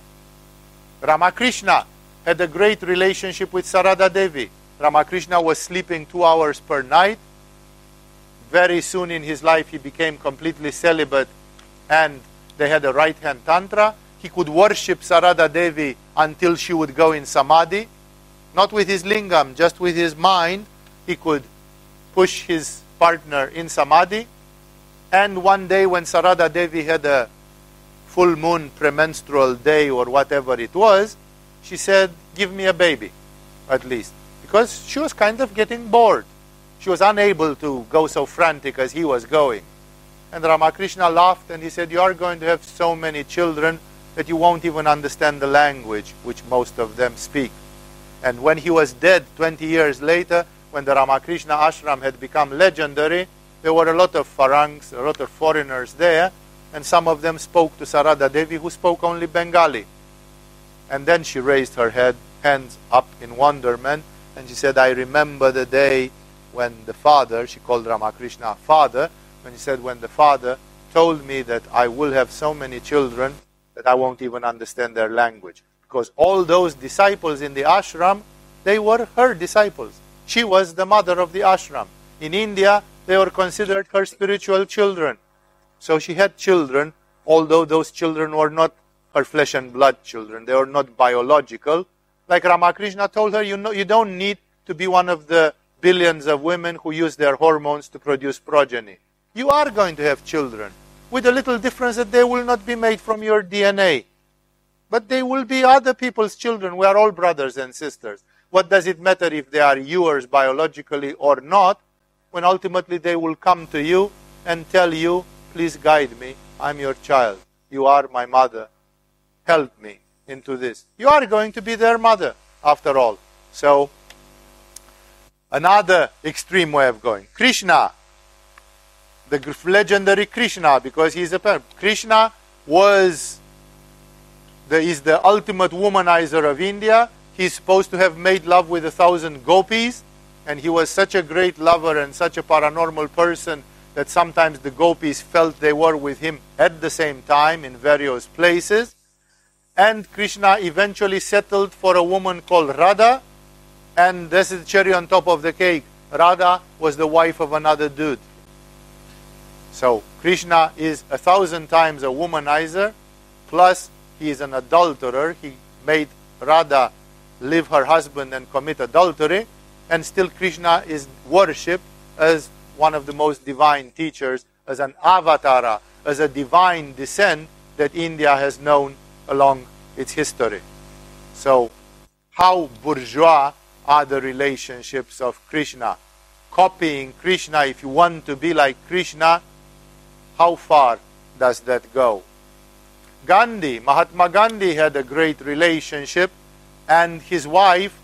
Ramakrishna had a great relationship with Sarada Devi. Ramakrishna was sleeping two hours per night. Very soon in his life, he became completely celibate and they had a right hand tantra. He could worship Sarada Devi until she would go in samadhi. Not with his lingam, just with his mind, he could push his partner in samadhi. And one day when Sarada Devi had a full moon premenstrual day or whatever it was, she said, Give me a baby, at least. Because she was kind of getting bored. She was unable to go so frantic as he was going. And Ramakrishna laughed and he said, You are going to have so many children that you won't even understand the language which most of them speak. And when he was dead 20 years later, when the Ramakrishna ashram had become legendary, there were a lot of Farangs, a lot of foreigners there, and some of them spoke to Sarada Devi, who spoke only Bengali. And then she raised her head, hands up in wonderment, and she said, I remember the day when the father, she called Ramakrishna father, when he said, when the father told me that I will have so many children that I won't even understand their language. Because all those disciples in the ashram, they were her disciples. She was the mother of the ashram. In India, they were considered her spiritual children. So she had children, although those children were not her flesh and blood children. They were not biological. Like Ramakrishna told her, you know, you don't need to be one of the billions of women who use their hormones to produce progeny. You are going to have children, with a little difference that they will not be made from your DNA. But they will be other people's children. We are all brothers and sisters. What does it matter if they are yours biologically or not, when ultimately they will come to you and tell you, please guide me, I'm your child, you are my mother, help me into this. You are going to be their mother, after all. So, another extreme way of going. Krishna, the legendary Krishna, because he is a parent. Krishna was the, is the ultimate womanizer of India. He's supposed to have made love with a thousand gopis, and he was such a great lover and such a paranormal person that sometimes the gopis felt they were with him at the same time in various places. And Krishna eventually settled for a woman called Radha, and this is the cherry on top of the cake. Radha was the wife of another dude. So Krishna is a thousand times a womanizer, plus he is an adulterer. He made Radha leave her husband and commit adultery, and still Krishna is worshipped as one of the most divine teachers, as an avatara, as a divine descent that India has known along its history. So, how bourgeois are the relationships of Krishna? Copying Krishna, if you want to be like Krishna, how far does that go? Gandhi, Mahatma Gandhi had a great relationship, and his wife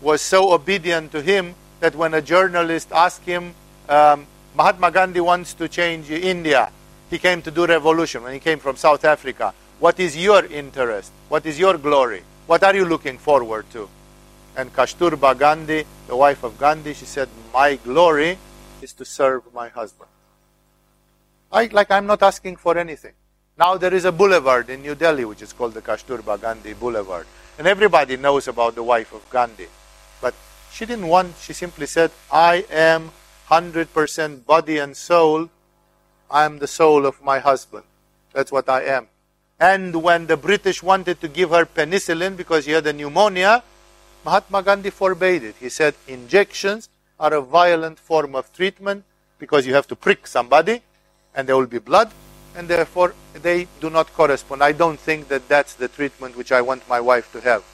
was so obedient to him that when a journalist asked him, um, Mahatma Gandhi wants to change India, he came to do revolution when he came from South Africa. What is your interest? What is your glory? What are you looking forward to? And Kasturba Gandhi, the wife of Gandhi, she said, My glory is to serve my husband. I, like I'm not asking for anything. Now there is a boulevard in New Delhi which is called the Kasturba Gandhi Boulevard. And everybody knows about the wife of Gandhi. But she didn't want, she simply said, I am 100% body and soul. I am the soul of my husband. That's what I am. And when the British wanted to give her penicillin because she had a pneumonia, Mahatma Gandhi forbade it. He said injections are a violent form of treatment because you have to prick somebody and there will be blood and therefore they do not correspond. I don't think that that's the treatment which I want my wife to have.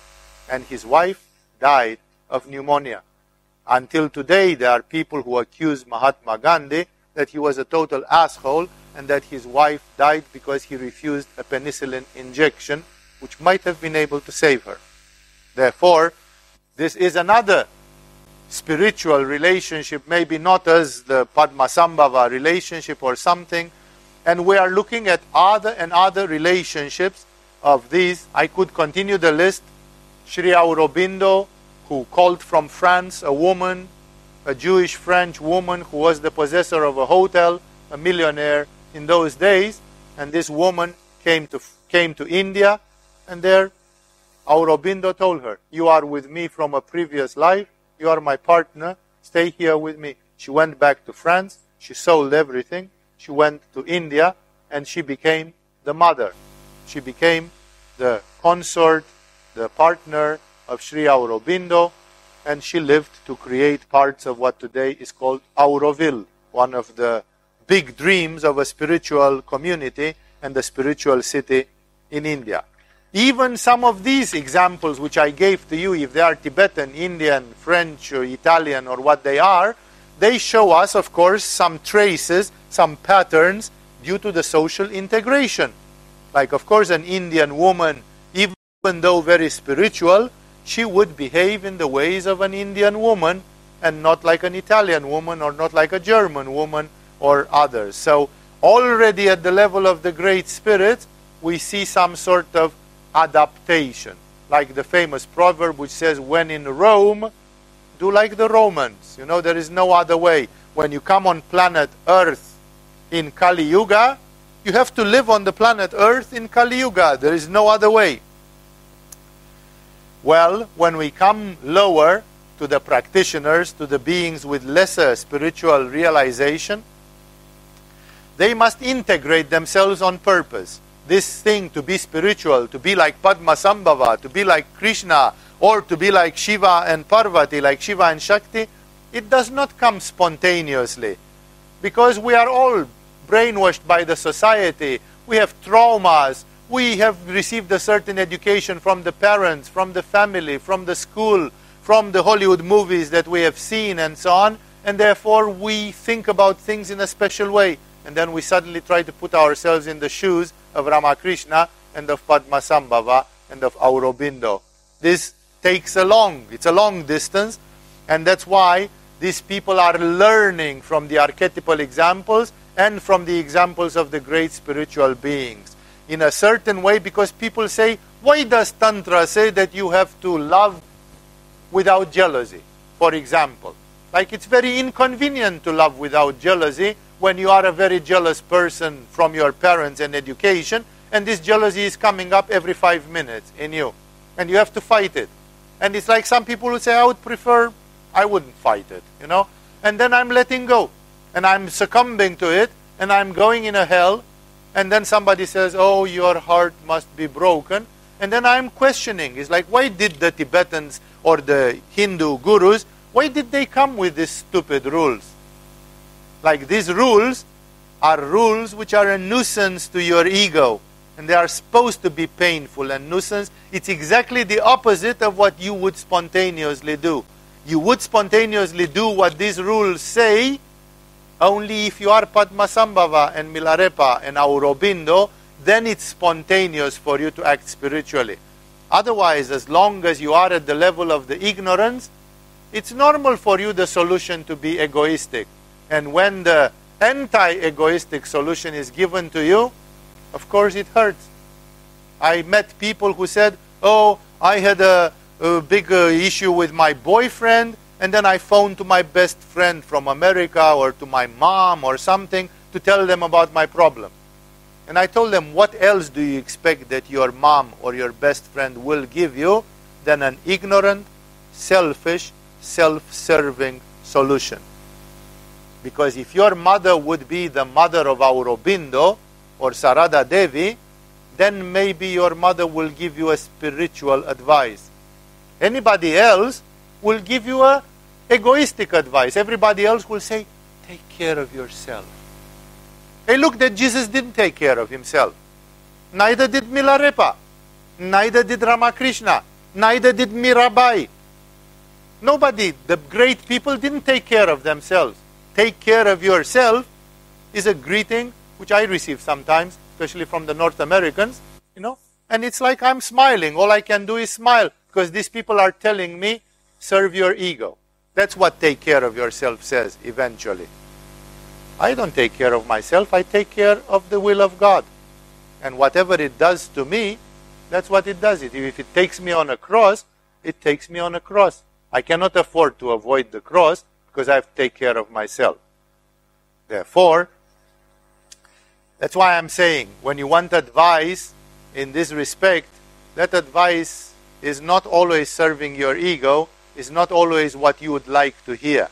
And his wife died of pneumonia. Until today, there are people who accuse Mahatma Gandhi that he was a total asshole and that his wife died because he refused a penicillin injection, which might have been able to save her. Therefore, this is another spiritual relationship, maybe not as the Padmasambhava relationship or something, and we are looking at other and other relationships of these. I could continue the list. Sri Aurobindo, who called from France a woman, a Jewish French woman who was the possessor of a hotel, a millionaire in those days, and this woman came to came to India, and there Aurobindo told her, "You are with me from a previous life. You are my partner. Stay here with me." She went back to France. She sold everything she went to India and she became the mother. She became the consort, the partner of Sri Aurobindo, and she lived to create parts of what today is called Auroville, one of the big dreams of a spiritual community and a spiritual city in India. Even some of these examples which I gave to you, if they are Tibetan, Indian, French, or Italian, or what they are, they show us, of course, some traces, some patterns due to the social integration. Like, of course, an Indian woman, even though very spiritual, she would behave in the ways of an Indian woman and not like an Italian woman or not like a German woman or others. So, already at the level of the Great Spirit, we see some sort of adaptation. Like the famous proverb which says, When in Rome, do like the Romans. You know, there is no other way. When you come on planet Earth in Kali Yuga, you have to live on the planet Earth in Kali Yuga. There is no other way. Well, when we come lower to the practitioners, to the beings with lesser spiritual realization, they must integrate themselves on purpose. This thing to be spiritual, to be like Padmasambhava, to be like Krishna, or to be like Shiva and Parvati, like Shiva and Shakti, it does not come spontaneously. Because we are all brainwashed by the society. We have traumas. We have received a certain education from the parents, from the family, from the school, from the Hollywood movies that we have seen, and so on. And therefore, we think about things in a special way. And then we suddenly try to put ourselves in the shoes of Ramakrishna and of Padmasambhava and of Aurobindo. This takes a long, it's a long distance, and that's why these people are learning from the archetypal examples and from the examples of the great spiritual beings. In a certain way, because people say, why does Tantra say that you have to love without jealousy, for example? Like it's very inconvenient to love without jealousy when you are a very jealous person from your parents and education, and this jealousy is coming up every five minutes in you, and you have to fight it. And it's like some people would say, I would prefer, I wouldn't fight it, you know? And then I'm letting go and I'm succumbing to it and I'm going in a hell and then somebody says, oh, your heart must be broken. And then I'm questioning. It's like, why did the Tibetans or the Hindu gurus, why did they come with these stupid rules? Like these rules are rules which are a nuisance to your ego. And they are supposed to be painful and nuisance. It's exactly the opposite of what you would spontaneously do. You would spontaneously do what these rules say only if you are Padmasambhava and Milarepa and Aurobindo, then it's spontaneous for you to act spiritually. Otherwise, as long as you are at the level of the ignorance, it's normal for you the solution to be egoistic. And when the anti egoistic solution is given to you, of course it hurts. I met people who said, Oh, I had a, a big uh, issue with my boyfriend, and then I phoned to my best friend from America or to my mom or something to tell them about my problem. And I told them, what else do you expect that your mom or your best friend will give you than an ignorant, selfish, self serving solution? Because if your mother would be the mother of Aurobindo or Sarada Devi, then maybe your mother will give you a spiritual advice. Anybody else will give you a egoistic advice. Everybody else will say, take care of yourself. Hey, look that Jesus didn't take care of himself. Neither did Milarepa. Neither did Ramakrishna. Neither did Mirabai. Nobody, the great people, didn't take care of themselves. Take care of yourself is a greeting which I receive sometimes, especially from the North Americans, you know. And it's like I'm smiling. All I can do is smile because these people are telling me, serve your ego. That's what take care of yourself says eventually. I don't take care of myself, I take care of the will of God. And whatever it does to me, that's what it does. If it takes me on a cross, it takes me on a cross. I cannot afford to avoid the cross because I have to take care of myself. Therefore, that's why I'm saying when you want advice in this respect, that advice is not always serving your ego, is not always what you would like to hear.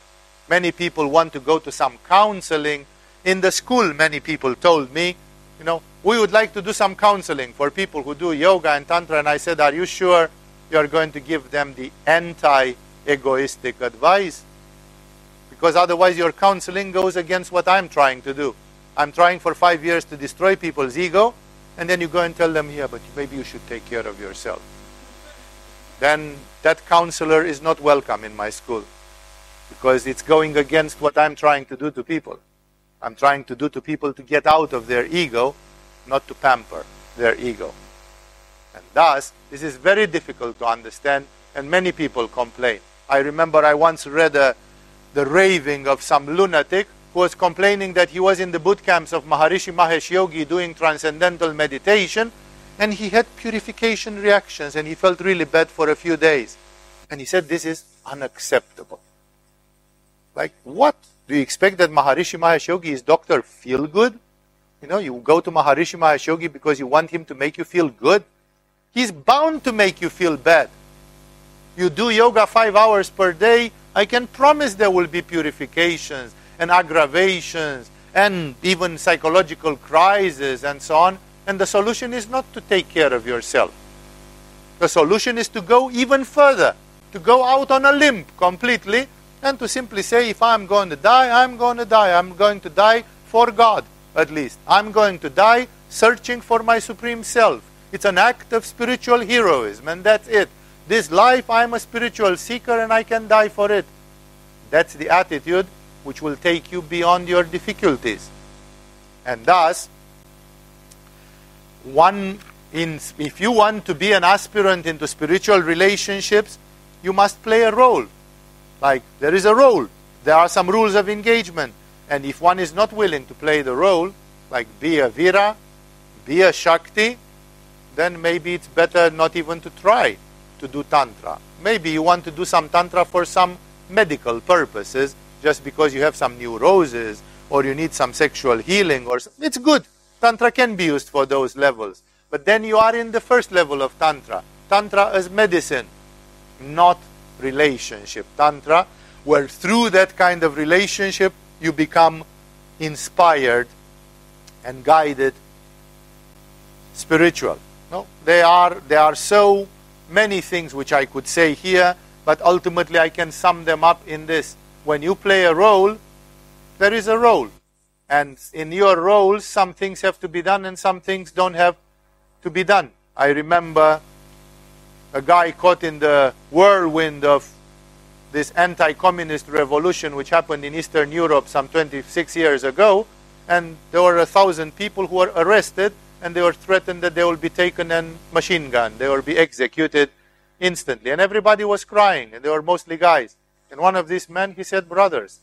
Many people want to go to some counseling. In the school, many people told me, you know, we would like to do some counseling for people who do yoga and tantra. And I said, Are you sure you're going to give them the anti egoistic advice? Because otherwise, your counseling goes against what I'm trying to do. I'm trying for five years to destroy people's ego, and then you go and tell them, yeah, but maybe you should take care of yourself. Then that counselor is not welcome in my school because it's going against what I'm trying to do to people. I'm trying to do to people to get out of their ego, not to pamper their ego. And thus, this is very difficult to understand, and many people complain. I remember I once read a, the raving of some lunatic was complaining that he was in the boot camps of Maharishi Mahesh Yogi doing transcendental meditation, and he had purification reactions, and he felt really bad for a few days. And he said, This is unacceptable. Like, what? Do you expect that Maharishi Mahesh Yogi is Dr. Feel Good? You know, you go to Maharishi Mahesh Yogi because you want him to make you feel good. He's bound to make you feel bad. You do yoga five hours per day, I can promise there will be purifications and aggravations and even psychological crises and so on. And the solution is not to take care of yourself. The solution is to go even further, to go out on a limb completely and to simply say, if I'm going to die, I'm going to die. I'm going to die for God, at least. I'm going to die searching for my supreme self. It's an act of spiritual heroism, and that's it. This life, I'm a spiritual seeker and I can die for it. That's the attitude which will take you beyond your difficulties. And thus, one in, if you want to be an aspirant into spiritual relationships, you must play a role. Like, there is a role. There are some rules of engagement. And if one is not willing to play the role, like be a Vira, be a Shakti, then maybe it's better not even to try to do Tantra. Maybe you want to do some Tantra for some medical purposes, just because you have some neuroses or you need some sexual healing or it's good. Tantra can be used for those levels. But then you are in the first level of Tantra. Tantra as medicine, not relationship. Tantra, where through that kind of relationship you become inspired and guided spiritual. No, they are there are so many things which I could say here, but ultimately I can sum them up in this. When you play a role, there is a role. And in your role, some things have to be done and some things don't have to be done. I remember a guy caught in the whirlwind of this anti communist revolution which happened in Eastern Europe some 26 years ago, and there were a thousand people who were arrested and they were threatened that they will be taken and machine gunned, they will be executed instantly. And everybody was crying, and they were mostly guys. And one of these men, he said, Brothers,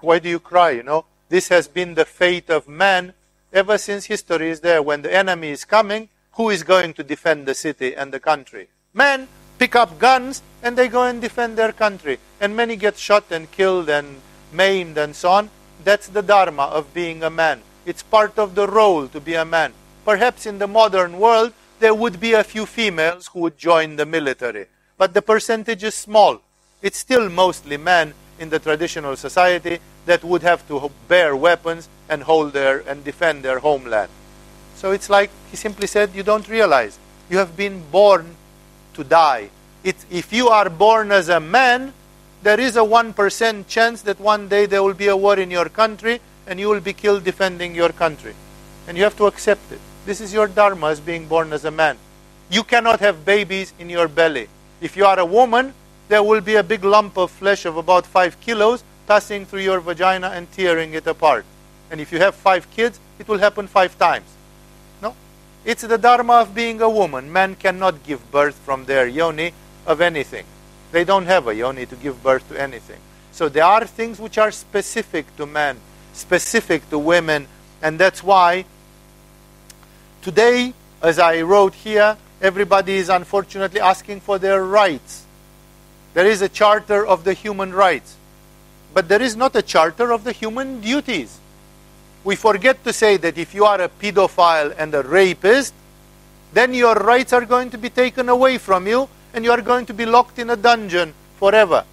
why do you cry? You know, this has been the fate of man ever since history is there. When the enemy is coming, who is going to defend the city and the country? Men pick up guns and they go and defend their country. And many get shot and killed and maimed and so on. That's the dharma of being a man. It's part of the role to be a man. Perhaps in the modern world, there would be a few females who would join the military. But the percentage is small. It's still mostly men in the traditional society that would have to bear weapons and hold their and defend their homeland. So it's like he simply said, you don't realize. You have been born to die. It, if you are born as a man, there is a 1% chance that one day there will be a war in your country and you will be killed defending your country. And you have to accept it. This is your dharma as being born as a man. You cannot have babies in your belly. If you are a woman, there will be a big lump of flesh of about five kilos passing through your vagina and tearing it apart. And if you have five kids, it will happen five times. No? It's the dharma of being a woman. Men cannot give birth from their yoni of anything. They don't have a yoni to give birth to anything. So there are things which are specific to men, specific to women, and that's why Today, as I wrote here, everybody is unfortunately asking for their rights. There is a charter of the human rights, but there is not a charter of the human duties. We forget to say that if you are a pedophile and a rapist, then your rights are going to be taken away from you and you are going to be locked in a dungeon forever.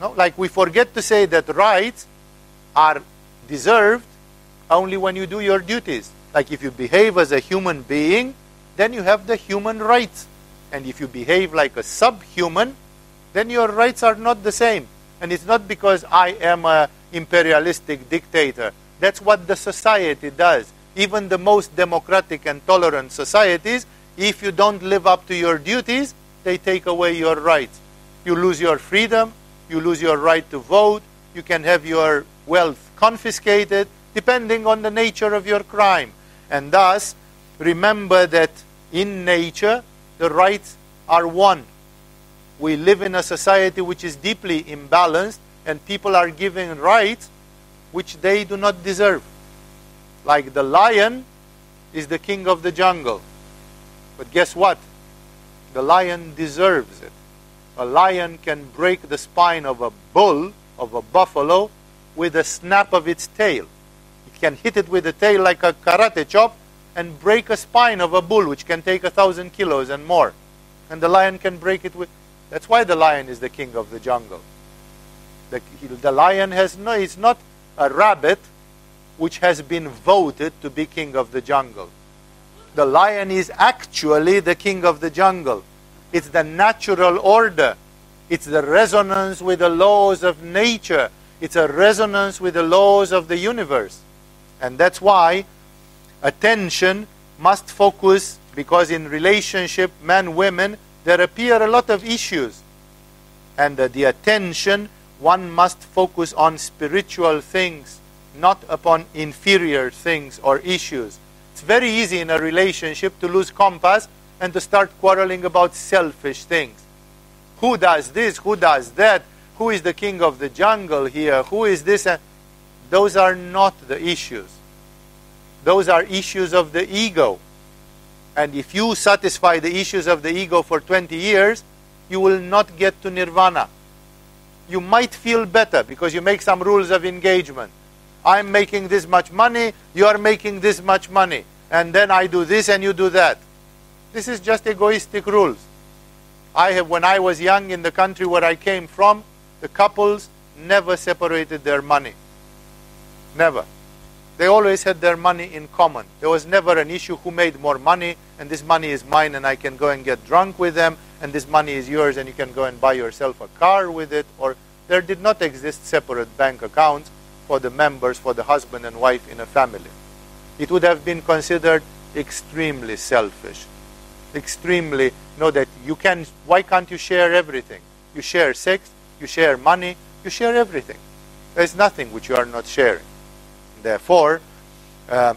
No? Like we forget to say that rights are deserved only when you do your duties. Like if you behave as a human being, then you have the human rights. And if you behave like a subhuman, then your rights are not the same. And it's not because I am a imperialistic dictator That's what the society does. Even the most democratic and tolerant societies, if you don't live up to your duties, they take away your rights. You lose your freedom, you lose your right to vote, you can have your wealth confiscated, depending on the nature of your crime. And thus, remember that in nature, the rights are one. We live in a society which is deeply imbalanced, and people are given rights which they do not deserve. Like the lion is the king of the jungle. But guess what? The lion deserves it. A lion can break the spine of a bull, of a buffalo, with a snap of its tail. It can hit it with the tail like a karate chop and break a spine of a bull, which can take a thousand kilos and more. And the lion can break it with. That's why the lion is the king of the jungle. The, the lion has no, it's not a rabbit which has been voted to be king of the jungle. The lion is actually the king of the jungle. It's the natural order. It's the resonance with the laws of nature. It's a resonance with the laws of the universe. And that's why attention must focus, because in relationship, men, women, there appear a lot of issues. And uh, the attention, one must focus on spiritual things, not upon inferior things or issues. It's very easy in a relationship to lose compass and to start quarreling about selfish things. Who does this? Who does that? Who is the king of the jungle here? Who is this? Those are not the issues. Those are issues of the ego. And if you satisfy the issues of the ego for 20 years, you will not get to nirvana. You might feel better because you make some rules of engagement. I'm making this much money, you are making this much money. And then I do this and you do that. This is just egoistic rules. I have, when I was young in the country where I came from, the couples never separated their money. Never. They always had their money in common. There was never an issue who made more money, and this money is mine, and I can go and get drunk with them, and this money is yours, and you can go and buy yourself a car with it. Or there did not exist separate bank accounts for the members, for the husband and wife in a family. It would have been considered extremely selfish. Extremely, know that you can, why can't you share everything? You share sex, you share money, you share everything. There's nothing which you are not sharing. Therefore, uh,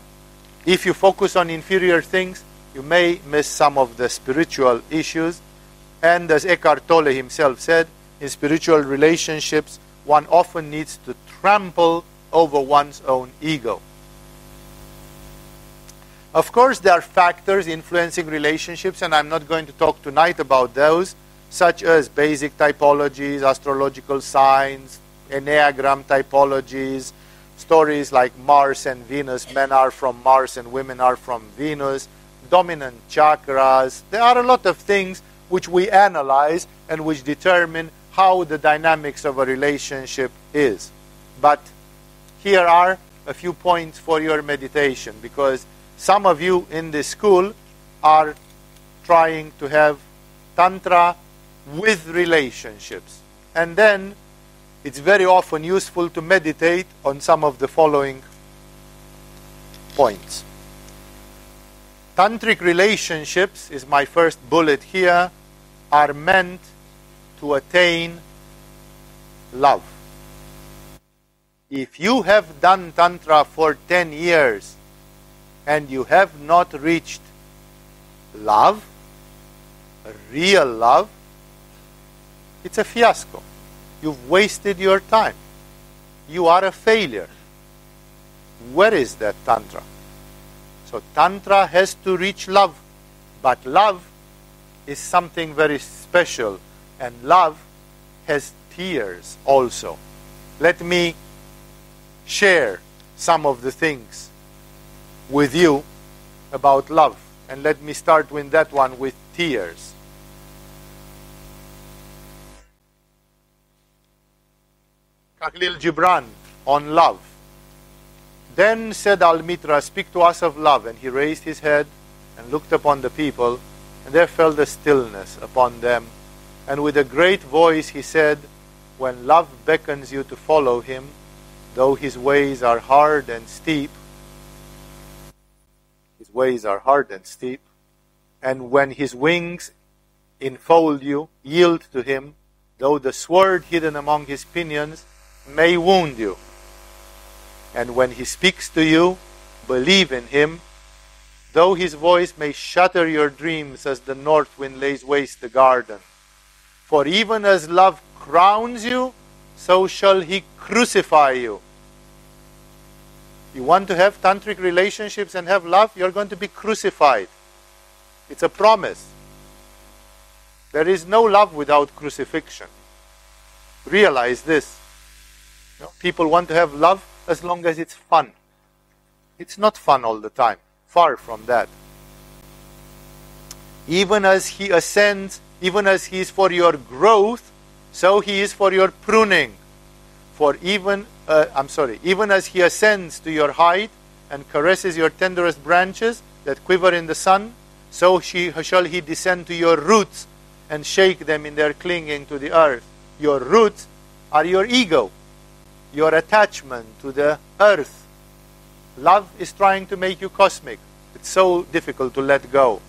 if you focus on inferior things, you may miss some of the spiritual issues. And as Eckhart Tolle himself said, in spiritual relationships, one often needs to trample over one's own ego. Of course, there are factors influencing relationships, and I'm not going to talk tonight about those, such as basic typologies, astrological signs, Enneagram typologies, stories like Mars and Venus, men are from Mars and women are from Venus, dominant chakras. There are a lot of things which we analyze and which determine how the dynamics of a relationship is. But here are a few points for your meditation because some of you in this school are trying to have Tantra with relationships. And then it's very often useful to meditate on some of the following points. Tantric relationships, is my first bullet here, are meant to attain love. If you have done Tantra for 10 years and you have not reached love, real love, it's a fiasco. You've wasted your time. You are a failure. Where is that Tantra? So, Tantra has to reach love. But love is something very special. And love has tears also. Let me share some of the things with you about love. And let me start with that one with tears. Khalil Gibran on love. Then said Almitra, Speak to us of love. And he raised his head and looked upon the people, and there fell the stillness upon them. And with a great voice he said, When love beckons you to follow him, though his ways are hard and steep, his ways are hard and steep, and when his wings enfold you, yield to him, though the sword hidden among his pinions may wound you. And when he speaks to you, believe in him, though his voice may shatter your dreams as the north wind lays waste the garden. For even as love crowns you, so shall he crucify you. You want to have tantric relationships and have love, you're going to be crucified. It's a promise. There is no love without crucifixion. Realize this. People want to have love as long as it's fun. It's not fun all the time. Far from that. Even as he ascends, even as he is for your growth, so he is for your pruning. For even, uh, I'm sorry, even as he ascends to your height and caresses your tenderest branches that quiver in the sun, so she, shall he descend to your roots and shake them in their clinging to the earth. Your roots are your ego, your attachment to the earth. Love is trying to make you cosmic. It's so difficult to let go.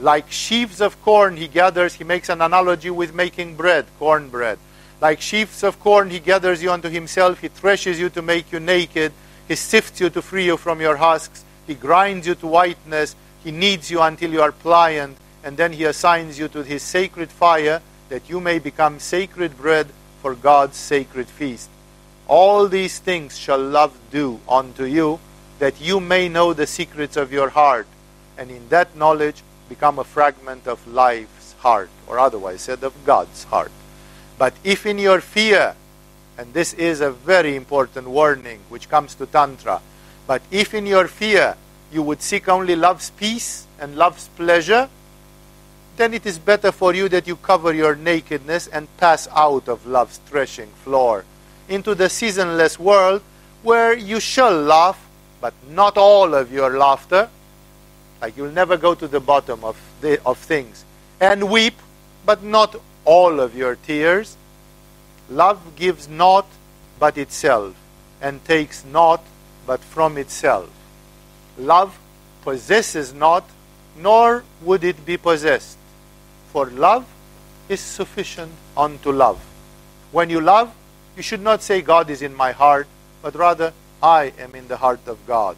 Like sheaves of corn he gathers, he makes an analogy with making bread, corn bread. Like sheaves of corn he gathers you unto himself, he threshes you to make you naked, he sifts you to free you from your husks, he grinds you to whiteness, he kneads you until you are pliant, and then he assigns you to his sacred fire that you may become sacred bread for God's sacred feast. All these things shall love do unto you, that you may know the secrets of your heart, and in that knowledge become a fragment of life's heart, or otherwise said, of God's heart. But if in your fear, and this is a very important warning which comes to Tantra, but if in your fear you would seek only love's peace and love's pleasure, then it is better for you that you cover your nakedness and pass out of love's threshing floor into the seasonless world where you shall laugh, but not all of your laughter. Like you'll never go to the bottom of, the, of things. And weep, but not all of your tears. Love gives not but itself, and takes not but from itself. Love possesses not, nor would it be possessed. For love is sufficient unto love. When you love, you should not say, God is in my heart, but rather, I am in the heart of God.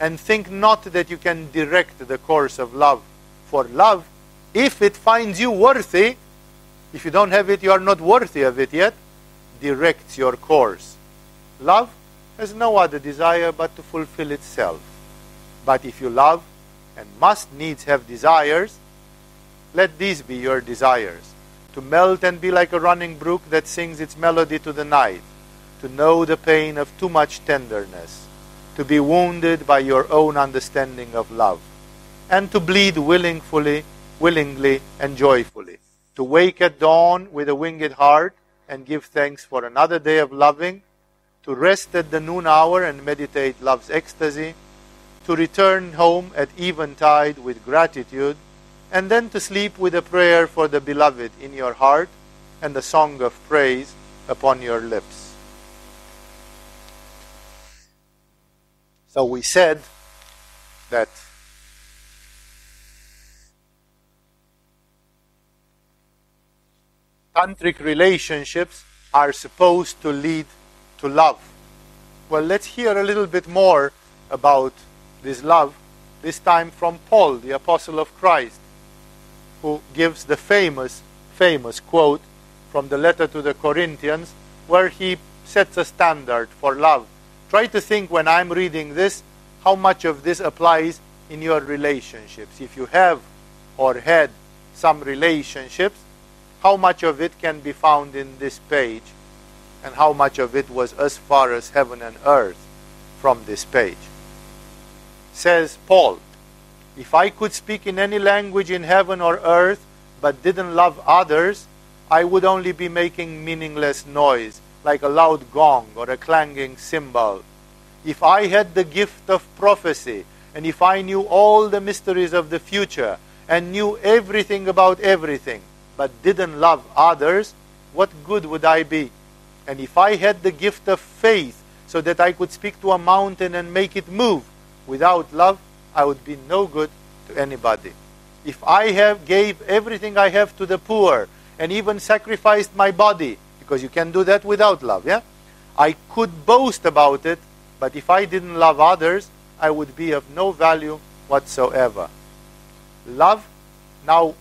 And think not that you can direct the course of love. For love, if it finds you worthy, if you don't have it, you are not worthy of it yet, directs your course. Love has no other desire but to fulfill itself. But if you love and must needs have desires, let these be your desires to melt and be like a running brook that sings its melody to the night, to know the pain of too much tenderness, to be wounded by your own understanding of love, and to bleed willingly, willingly and joyfully, to wake at dawn with a winged heart and give thanks for another day of loving, to rest at the noon hour and meditate love's ecstasy, to return home at eventide with gratitude, and then to sleep with a prayer for the beloved in your heart and a song of praise upon your lips. So we said that tantric relationships are supposed to lead to love. Well, let's hear a little bit more about this love, this time from Paul, the apostle of Christ, who gives the famous, famous quote from the letter to the Corinthians, where he sets a standard for love. Try to think when I'm reading this, how much of this applies in your relationships. If you have or had some relationships, how much of it can be found in this page, and how much of it was as far as heaven and earth from this page says Paul, if I could speak in any language in heaven or earth but didn't love others, I would only be making meaningless noise, like a loud gong or a clanging cymbal. If I had the gift of prophecy, and if I knew all the mysteries of the future, and knew everything about everything, but didn't love others, what good would I be? And if I had the gift of faith, so that I could speak to a mountain and make it move. Without love, I would be no good to anybody. If I have gave everything I have to the poor and even sacrificed my body, because you can do that without love, yeah? I could boast about it, but if I didn't love others, I would be of no value whatsoever. Love now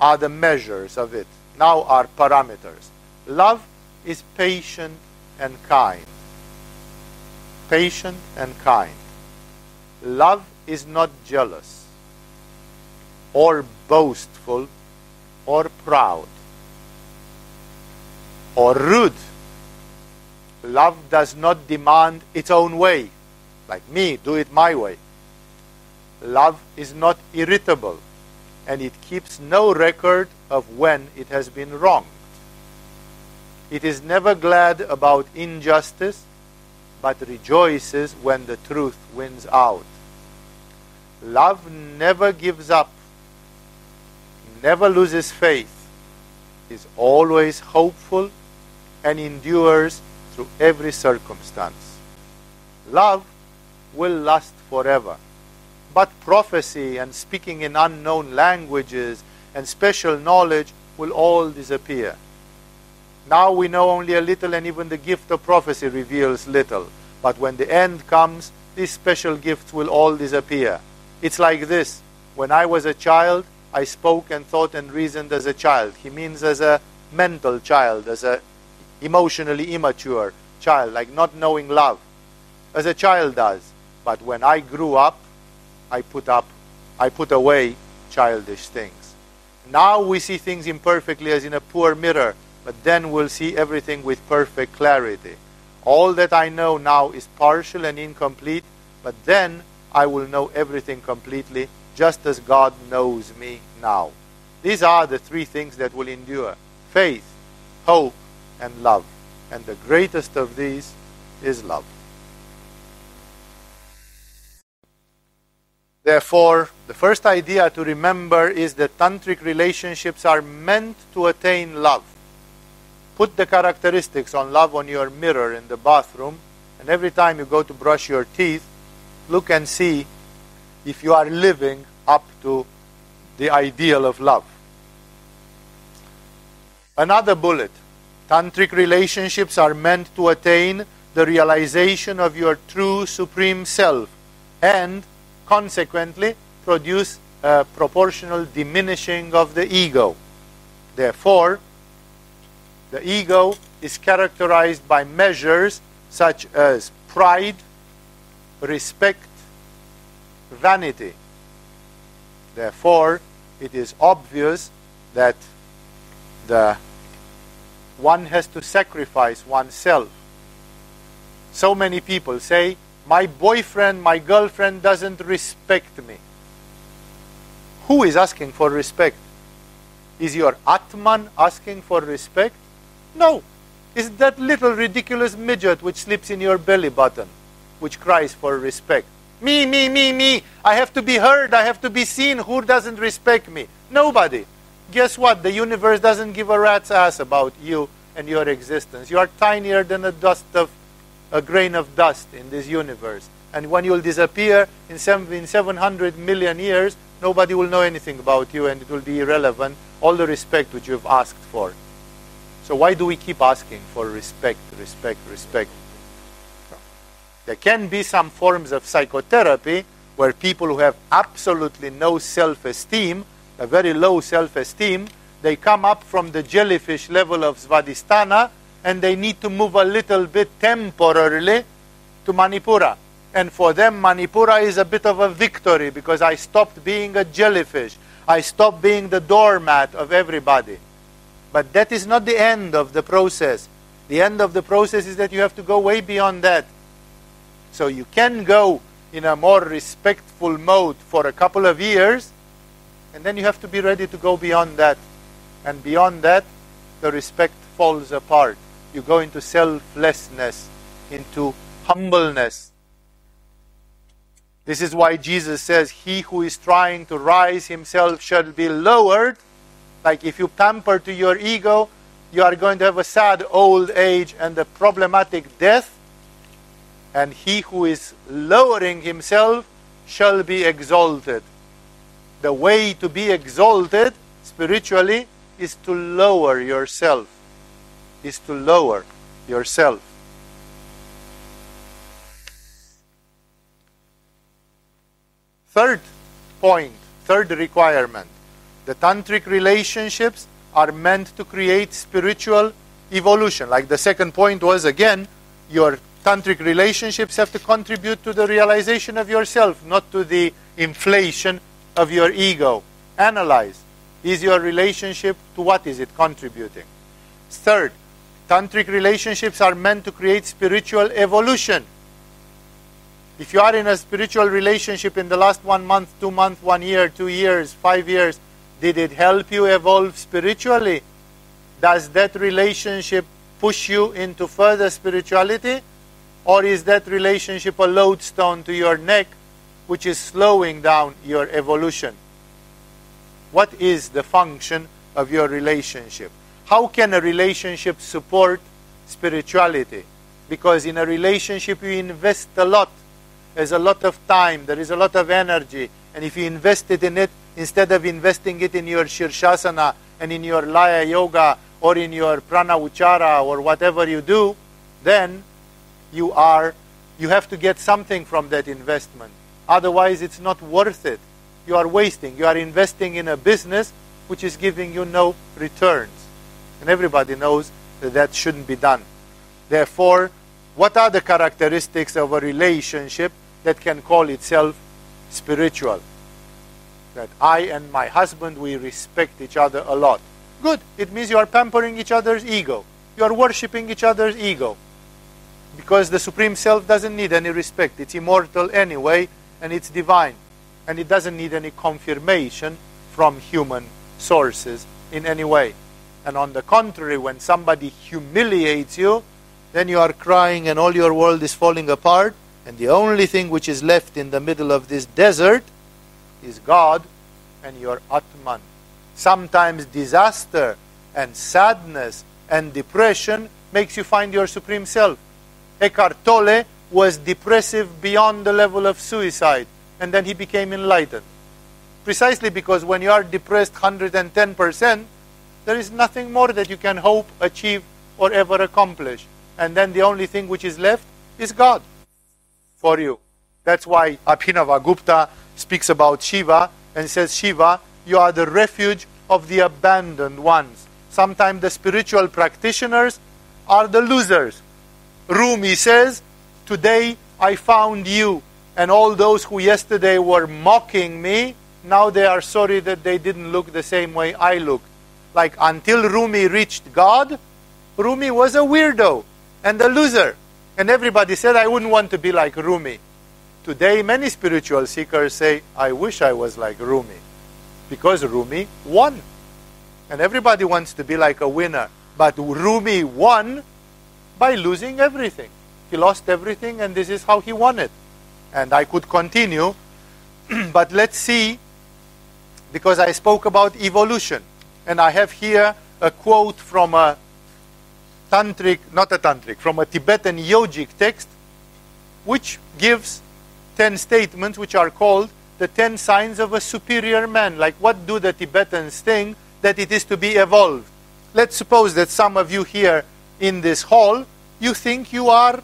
are the measures of it, now are parameters. Love is patient and kind. Patient and kind. Love is not jealous or boastful or proud or rude. Love does not demand its own way, like me, do it my way. Love is not irritable, and it keeps no record of when it has been wronged. It is never glad about injustice, but rejoices when the truth wins out. Love never gives up, never loses faith, is always hopeful, and endures through every circumstance. Love will last forever. But prophecy and speaking in unknown languages and special knowledge will all disappear. Now we know only a little, and even the gift of prophecy reveals little. But when the end comes, these special gifts will all disappear. It's like this when I was a child, I spoke and thought and reasoned as a child. He means as a mental child, as a emotionally immature child, like not knowing love, as a child does. But when I grew up, I put up, I put away childish things. Now we see things imperfectly as in a poor mirror, but then we'll see everything with perfect clarity. All that I know now is partial and incomplete, but then I will know everything completely, just as God knows me now. These are the three things that will endure faith, hope, and love. And the greatest of these is love. Therefore, the first idea to remember is that tantric relationships are meant to attain love. Put the characteristics on love on your mirror in the bathroom, and every time you go to brush your teeth, look and see if you are living up to the ideal of love. Another bullet Tantric relationships are meant to attain the realization of your true supreme self and consequently produce a proportional diminishing of the ego. Therefore, the ego is characterized by measures such as pride, respect, vanity. Therefore, it is obvious that the one has to sacrifice oneself. So many people say, My boyfriend, my girlfriend doesn't respect me. Who is asking for respect? Is your Atman asking for respect? No. It's that little ridiculous midget which sleeps in your belly button, which cries for respect. Me, me, me, me. I have to be heard. I have to be seen. Who doesn't respect me? Nobody guess what? The universe doesn't give a rat's ass about you and your existence. You are tinier than a dust of a grain of dust in this universe. And when you'll disappear in, seven, in 700 million years, nobody will know anything about you and it will be irrelevant, all the respect which you've asked for. So why do we keep asking for respect, respect, respect? There can be some forms of psychotherapy where people who have absolutely no self esteem a very low self esteem, they come up from the jellyfish level of Svadhisthana and they need to move a little bit temporarily to Manipura. And for them, Manipura is a bit of a victory because I stopped being a jellyfish. I stopped being the doormat of everybody. But that is not the end of the process. The end of the process is that you have to go way beyond that. So you can go in a more respectful mode for a couple of years, and then you have to be ready to go beyond that. And beyond that, the respect falls apart. You go into selflessness, into humbleness. This is why Jesus says, He who is trying to rise himself shall be lowered. Like if you pamper to your ego, you are going to have a sad old age and a problematic death. And he who is lowering himself shall be exalted. The way to be exalted spiritually is to lower yourself. Is to lower yourself. Third point, third requirement. The tantric relationships are meant to create spiritual evolution. Like the second point was again, your tantric relationships have to contribute to the realization of yourself, not to the inflation of your ego. Analyze. Is your relationship to what is it contributing? Third, tantric relationships are meant to create spiritual evolution. If you are in a spiritual relationship in the last one month, two months, one year, two years, five years, did it help you evolve spiritually? Does that relationship push you into further spirituality? Or is that relationship a lodestone to your neck which is slowing down your evolution? What is the function of your relationship? How can a relationship support spirituality? Because in a relationship you invest a lot. There's a lot of time, there is a lot of energy. And if you invest it in it, instead of investing it in your Shirshasana and in your Laya Yoga or in your Prana Uchara or whatever you do, then you are you have to get something from that investment. Otherwise, it's not worth it. You are wasting. You are investing in a business which is giving you no returns. And everybody knows that that shouldn't be done. Therefore, what are the characteristics of a relationship that can call itself spiritual? That I and my husband, we respect each other a lot. Good. It means you are pampering each other's ego. You are worshipping each other's ego because the Supreme Self doesn't need any respect. It's immortal anyway, and it's divine. And it doesn't need any confirmation from human sources in any way. And on the contrary, when somebody humiliates you, then you are crying and all your world is falling apart, and the only thing which is left in the middle of this desert is God and your Atman. Sometimes disaster and sadness and depression makes you find your Supreme Self. Eckhart Tolle was depressive beyond the level of suicide, and then he became enlightened. Precisely because when you are depressed 110%, there is nothing more that you can hope, achieve, or ever accomplish. And then the only thing which is left is God for you. That's why Abhinavagupta speaks about Shiva and says, Shiva, you are the refuge of the abandoned ones. Sometimes the spiritual practitioners are the losers Rumi says, Today I found you, and all those who yesterday were mocking me, now they are sorry that they didn't look the same way I looked. Like until Rumi reached God, Rumi was a weirdo and a loser. And everybody said, I wouldn't want to be like Rumi. Today, many spiritual seekers say, I wish I was like Rumi. Because Rumi won. And everybody wants to be like a winner. But Rumi won by losing everything. He lost everything, and this is how he won it. And I could continue, but let's see, because I spoke about evolution. And I have here a quote from a tantric, not a tantric, from a Tibetan yogic text, which gives 10 statements which are called the 10 signs of a superior man. Like, what do the Tibetans think that it is to be evolved? Let's suppose that some of you here in this hall you think you are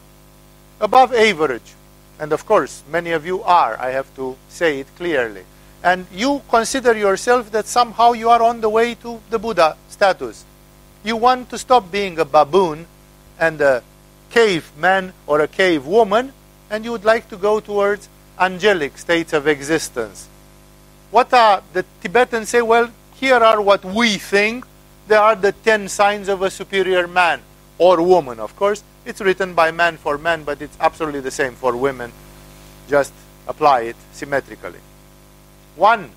above average. And of course, many of you are, I have to say it clearly. And you consider yourself that somehow you are on the way to the Buddha status. You want to stop being a baboon and a cave man or a cave woman, and you would like to go towards angelic states of existence. What are the Tibetans say? Well, here are what we think. There are the ten signs of a superior man or woman, of course. It's written by man for man, but it's absolutely the same for women. Just apply it symmetrically. One,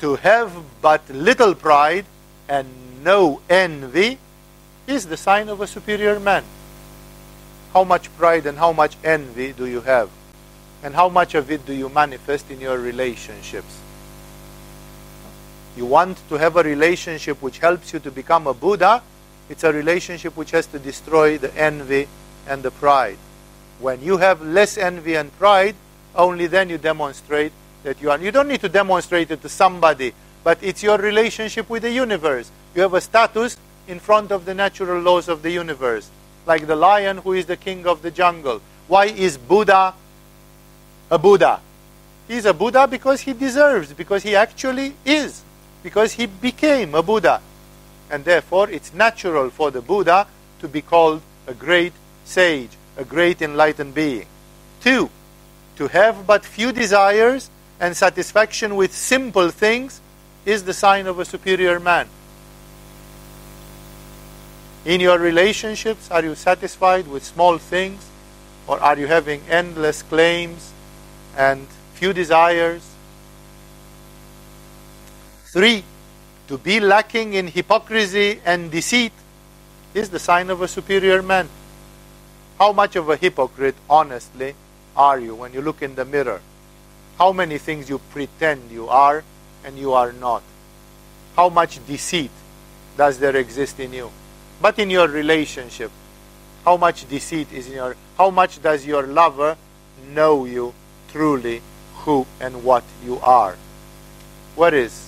to have but little pride and no envy is the sign of a superior man. How much pride and how much envy do you have? And how much of it do you manifest in your relationships? You want to have a relationship which helps you to become a Buddha, it's a relationship which has to destroy the envy and the pride. When you have less envy and pride, only then you demonstrate that you are. You don't need to demonstrate it to somebody, but it's your relationship with the universe. You have a status in front of the natural laws of the universe, like the lion who is the king of the jungle. Why is Buddha a Buddha? He's a Buddha because he deserves, because he actually is, because he became a Buddha. And therefore, it's natural for the Buddha to be called a great sage, a great enlightened being. Two, to have but few desires and satisfaction with simple things is the sign of a superior man. In your relationships, are you satisfied with small things? Or are you having endless claims and few desires? Three, to be lacking in hypocrisy and deceit is the sign of a superior man. How much of a hypocrite, honestly, are you when you look in the mirror? How many things you pretend you are and you are not? How much deceit does there exist in you? But in your relationship, how much deceit is in your how much does your lover know you truly who and what you are? What is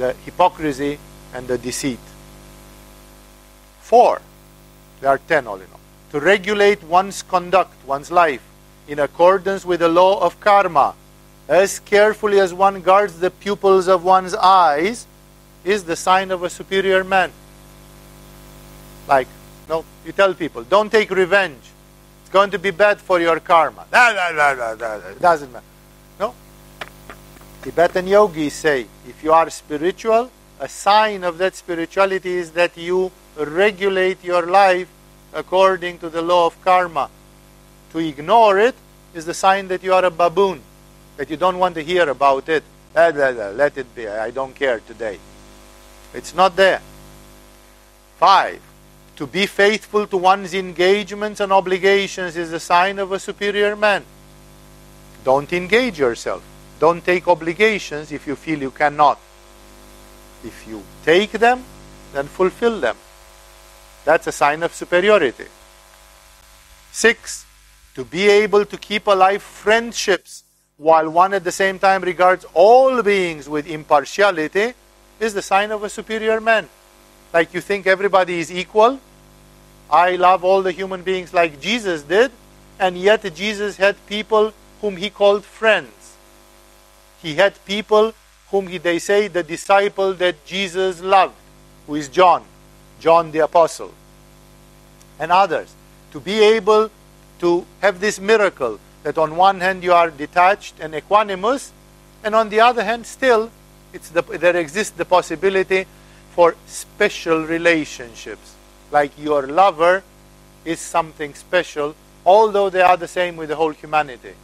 the hypocrisy and the deceit? Four. There are ten all in all. To regulate one's conduct, one's life, in accordance with the law of karma, as carefully as one guards the pupils of one's eyes, is the sign of a superior man. Like, no, you tell people, don't take revenge. It's going to be bad for your karma. Nah, nah, nah, nah, nah. It doesn't matter. Tibetan yogis say, if you are spiritual, a sign of that spirituality is that you regulate your life according to the law of karma. To ignore it is the sign that you are a baboon, that you don't want to hear about it. Let it be. I don't care today. It's not there. Five, to be faithful to one's engagements and obligations is a sign of a superior man. Don't engage yourself. Don't take obligations if you feel you cannot. If you take them, then fulfill them. That's a sign of superiority. Six, to be able to keep alive friendships while one at the same time regards all beings with impartiality is the sign of a superior man. Like you think everybody is equal. I love all the human beings like Jesus did, and yet Jesus had people whom he called friends. He had people whom he, they say the disciple that Jesus loved, who is John. John the Apostle, and others, to be able to have this miracle that on one hand you are detached and equanimous, and on the other hand, still, the, there exists the possibility for special relationships. Like your lover is something special, although they are the same with the whole humanity.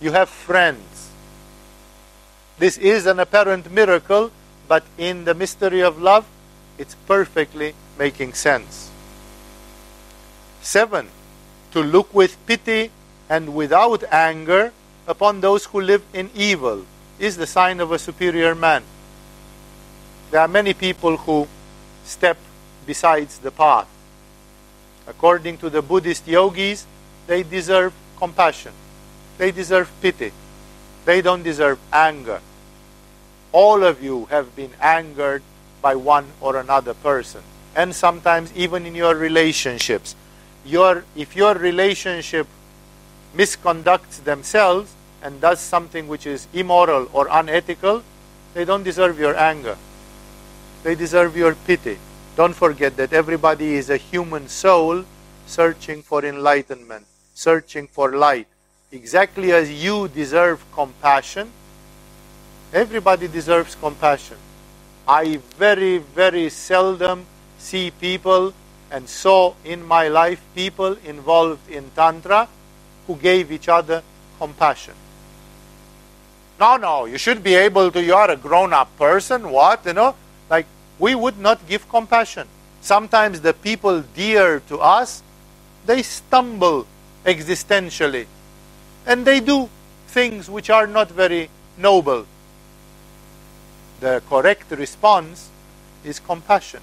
You have friends. This is an apparent miracle, but in the mystery of love, it's perfectly making sense. Seven, to look with pity and without anger upon those who live in evil is the sign of a superior man. There are many people who step besides the path. According to the Buddhist yogis, they deserve compassion. They deserve pity. They don't deserve anger. All of you have been angered by one or another person. And sometimes even in your relationships. Your, if your relationship misconducts themselves and does something which is immoral or unethical, they don't deserve your anger. They deserve your pity. Don't forget that everybody is a human soul searching for enlightenment, searching for light. Exactly as you deserve compassion, everybody deserves compassion. I very, very seldom see people and saw in my life people involved in Tantra who gave each other compassion. No, no, you should be able to, you are a grown up person, what? You know, like we would not give compassion. Sometimes the people dear to us, they stumble existentially and they do things which are not very noble the correct response is compassion,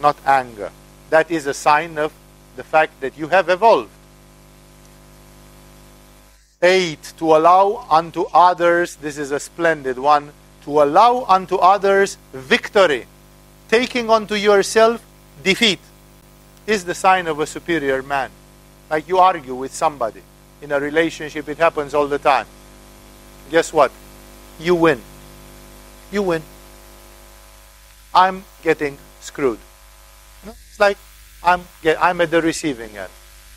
not anger. That is a sign of the fact that you have evolved. 8. To allow unto others, this is a splendid one, to allow unto others victory, taking unto yourself defeat, is the sign of a superior man. Like you argue with somebody in a relationship, it happens all the time. Guess what? You win. You win. I'm getting screwed. It's like I'm, get, I'm at the receiving end.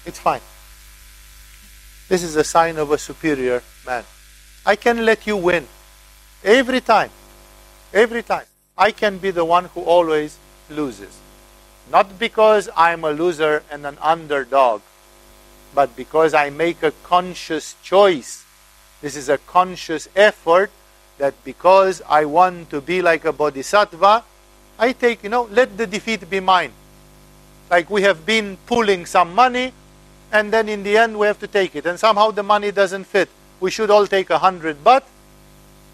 It's fine. This is a sign of a superior man. I can let you win every time. Every time. I can be the one who always loses. Not because I'm a loser and an underdog, but because I make a conscious choice. This is a conscious effort that because I want to be like a bodhisattva, I take, you know, let the defeat be mine. Like we have been pooling some money, and then in the end we have to take it. And somehow the money doesn't fit. We should all take a hundred baht,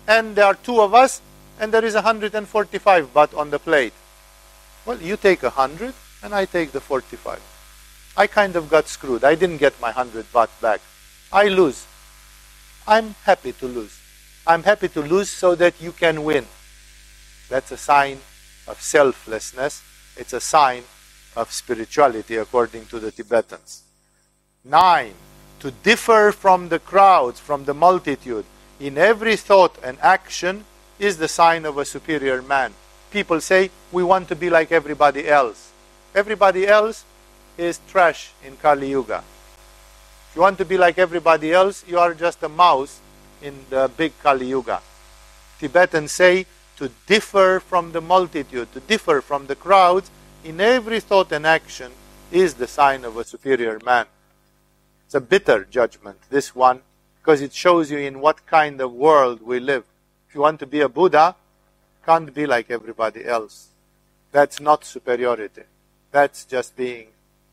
and there are two of us, and there is a hundred and forty-five baht on the plate. Well, you take a hundred, and I take the forty-five. I kind of got screwed. I didn't get my hundred baht back. I lose. I'm happy to lose. I'm happy to lose so that you can win. That's a sign of selflessness. It's a sign of spirituality according to the Tibetans. Nine, to differ from the crowds, from the multitude, in every thought and action is the sign of a superior man. People say, we want to be like everybody else. Everybody else is trash in Kali Yuga. If you want to be like everybody else, you are just a mouse in the big Kali Yuga. Tibetans say to differ from the multitude, to differ from the crowds in every thought and action is the sign of a superior man. It's a bitter judgment, this one, because it shows you in what kind of world we live. If you want to be a Buddha, can't be like everybody else. That's not superiority. That's just being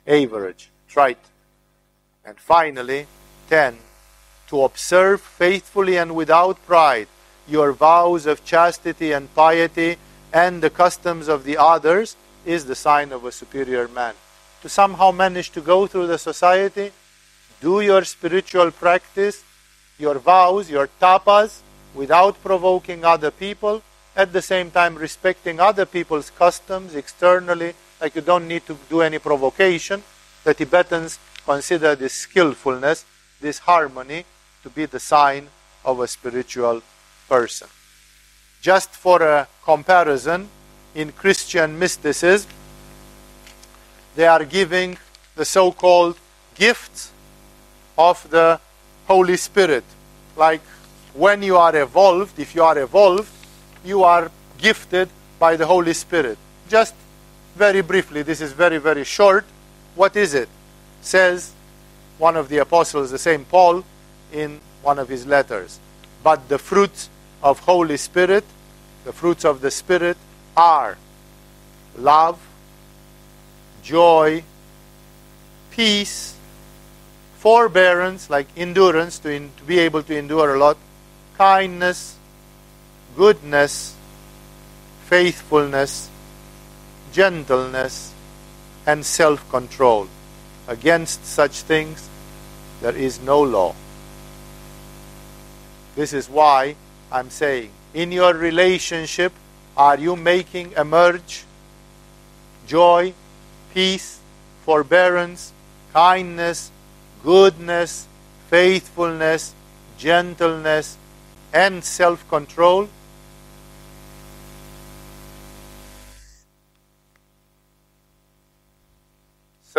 average, trite. And finally, 10. To observe faithfully and without pride your vows of chastity and piety and the customs of the others is the sign of a superior man. To somehow manage to go through the society, do your spiritual practice, your vows, your tapas, without provoking other people, at the same time respecting other people's customs externally, like you don't need to do any provocation. The Tibetans consider this skillfulness, this harmony, to be the sign of a spiritual person. Just for a comparison, in Christian mysticism, they are giving the so called gifts of the Holy Spirit. Like when you are evolved, if you are evolved, you are gifted by the Holy Spirit. Just very briefly, this is very, very short. What is it? Says one of the apostles, the same Paul, in one of his letters. But the fruits of Holy Spirit, the fruits of the Spirit, are love, joy, peace, forbearance, like endurance, to, in, to be able to endure a lot, kindness, goodness, faithfulness, gentleness, and self control. Against such things there is no law. This is why I'm saying in your relationship, are you making emerge joy, peace, forbearance, kindness, goodness, faithfulness, gentleness, and self control?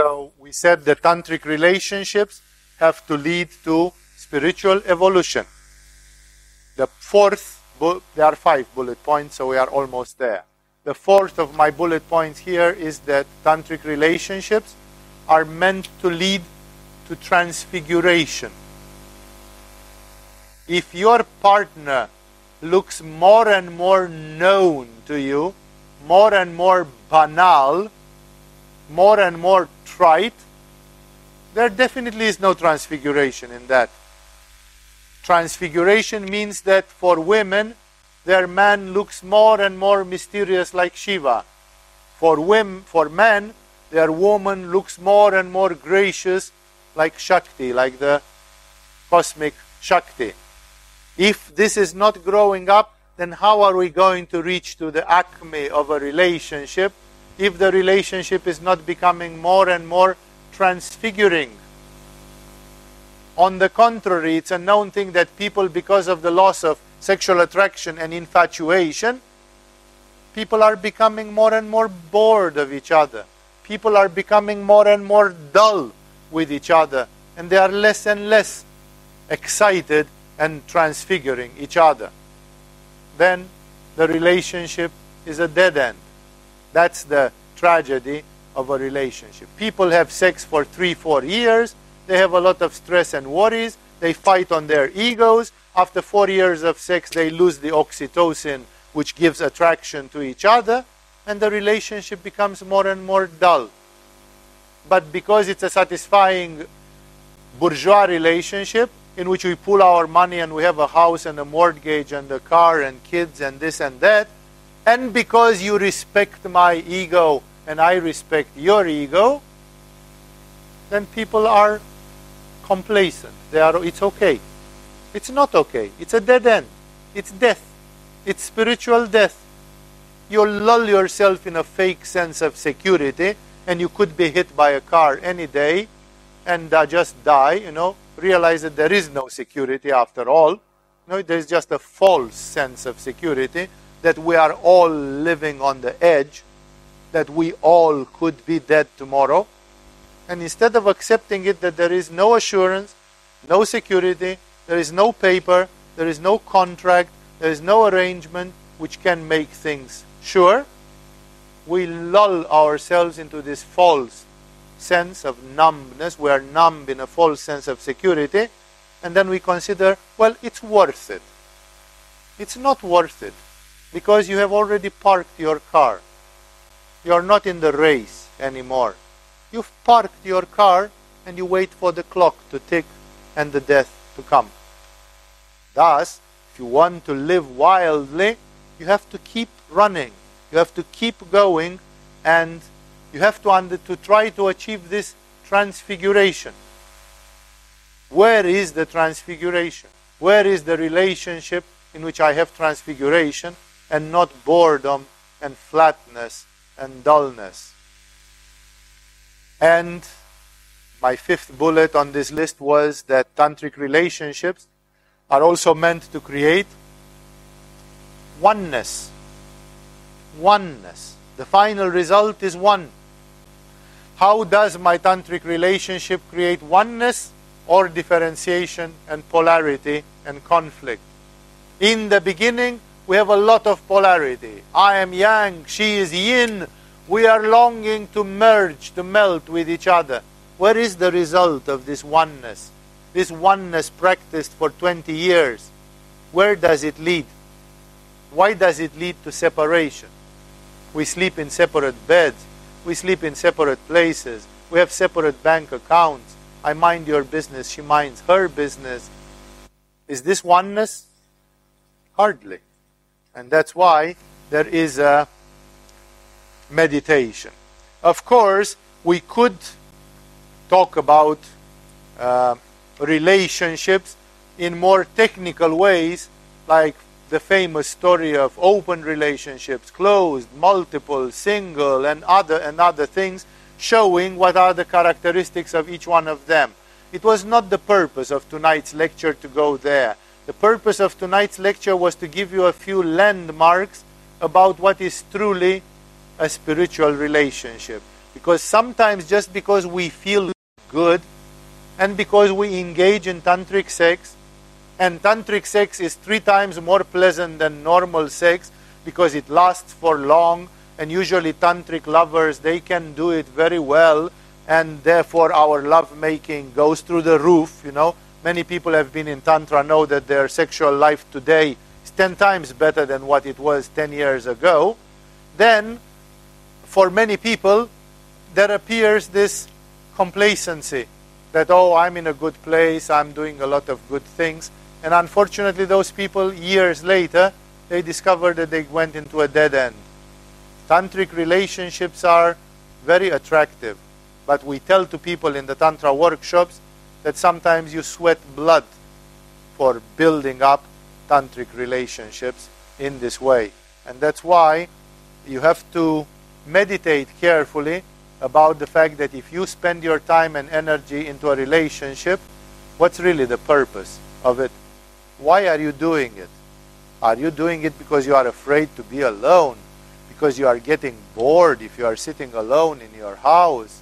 So we said the tantric relationships have to lead to spiritual evolution. The fourth there are five bullet points, so we are almost there. The fourth of my bullet points here is that tantric relationships are meant to lead to transfiguration. If your partner looks more and more known to you, more and more banal, more and more trite, there definitely is no transfiguration in that. Transfiguration means that for women, their man looks more and more mysterious like Shiva. For women, for men, their woman looks more and more gracious like Shakti, like the cosmic Shakti. If this is not growing up, then how are we going to reach to the acme of a relationship if the relationship is not becoming more and more transfiguring? On the contrary, it's a known thing that people, because of the loss of sexual attraction and infatuation, people are becoming more and more bored of each other. People are becoming more and more dull with each other, and they are less and less excited and transfiguring each other. Then the relationship is a dead end. That's the tragedy of a relationship. People have sex for three, four years, they have a lot of stress and worries, they fight on their egos. After four years of sex, they lose the oxytocin, which gives attraction to each other, and the relationship becomes more and more dull. But because it's a satisfying bourgeois relationship in which we pull our money and we have a house and a mortgage and a car and kids and this and that, and because you respect my ego and I respect your ego, then people are complacent. They are, it's okay. It's not okay. It's a dead end. It's death. It's spiritual death. You lull yourself in a fake sense of security and you could be hit by a car any day and uh, just die, you know, realize that there is no security after all. You know, there's just a false sense of security that we are all living on the edge, that we all could be dead tomorrow. And instead of accepting it that there is no assurance, no security, there is no paper, there is no contract, there is no arrangement which can make things sure, we lull ourselves into this false sense of numbness. We are numb in a false sense of security. And then we consider, well, it's worth it. It's not worth it because you have already parked your car. You are not in the race anymore. You've parked your car and you wait for the clock to tick and the death to come. Thus, if you want to live wildly, you have to keep running. You have to keep going and you have to, under, to try to achieve this transfiguration. Where is the transfiguration? Where is the relationship in which I have transfiguration and not boredom and flatness and dullness? And my fifth bullet on this list was that tantric relationships are also meant to create oneness oneness. The final result is one. How does my tantric relationship create oneness or differentiation and polarity and conflict? In the beginning, we have a lot of polarity. I am yang, she is yin. We are longing to merge, to melt with each other. Where is the result of this oneness? This oneness practiced for 20 years. Where does it lead? Why does it lead to separation? We sleep in separate beds. We sleep in separate places. We have separate bank accounts. I mind your business. She minds her business. Is this oneness? Hardly. And that's why there is a meditation. Of course, we could talk about uh, relationships in more technical ways, like the famous story of open relationships, closed, multiple, single, and other and other things, showing what are the characteristics of each one of them. It was not the purpose of tonight's lecture to go there. The purpose of tonight's lecture was to give you a few landmarks about what is truly a spiritual relationship. Because sometimes, just because we feel good and because we engage in tantric sex, and tantric sex is three times more pleasant than normal sex because it lasts for long and usually tantric lovers they can do it very well and therefore our love making goes through the roof you know many people have been in tantra know that their sexual life today is 10 times better than what it was 10 years ago then for many people there appears this complacency that oh i'm in a good place i'm doing a lot of good things and unfortunately, those people, years later, they discover that they went into a dead end. Tantric relationships are very attractive, but we tell to people in the Tantra workshops that sometimes you sweat blood for building up tantric relationships in this way. And that's why you have to meditate carefully about the fact that if you spend your time and energy into a relationship, what's really the purpose of it? Why are you doing it? Are you doing it because you are afraid to be alone? Because you are getting bored if you are sitting alone in your house?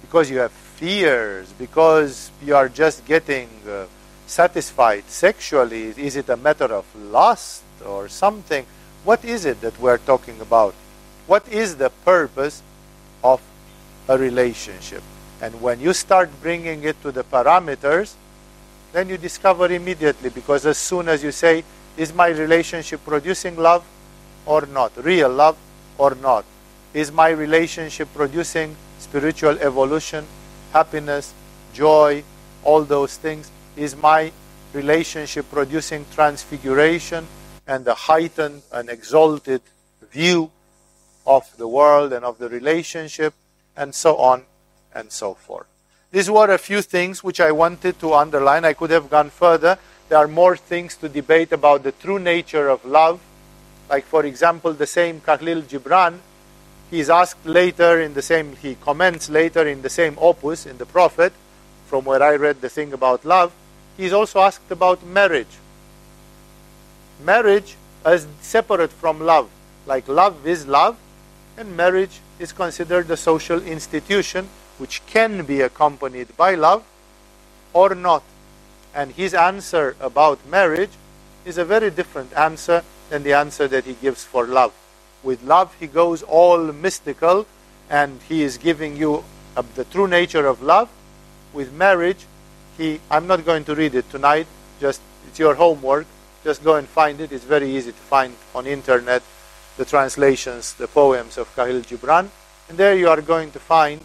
Because you have fears? Because you are just getting uh, satisfied sexually? Is it a matter of lust or something? What is it that we're talking about? What is the purpose of a relationship? And when you start bringing it to the parameters, then you discover immediately because as soon as you say, is my relationship producing love or not? Real love or not? Is my relationship producing spiritual evolution, happiness, joy, all those things? Is my relationship producing transfiguration and a heightened and exalted view of the world and of the relationship, and so on and so forth. These were a few things which I wanted to underline. I could have gone further. There are more things to debate about the true nature of love. Like, for example, the same Khalil Gibran, he is asked later in the same, he comments later in the same opus, in the Prophet, from where I read the thing about love. He is also asked about marriage. Marriage as separate from love. Like, love is love, and marriage is considered a social institution which can be accompanied by love or not. And his answer about marriage is a very different answer than the answer that he gives for love. With love, he goes all mystical and he is giving you the true nature of love. With marriage, he I'm not going to read it tonight, just it's your homework. Just go and find it. It's very easy to find on internet the translations, the poems of Khalil Gibran. And there you are going to find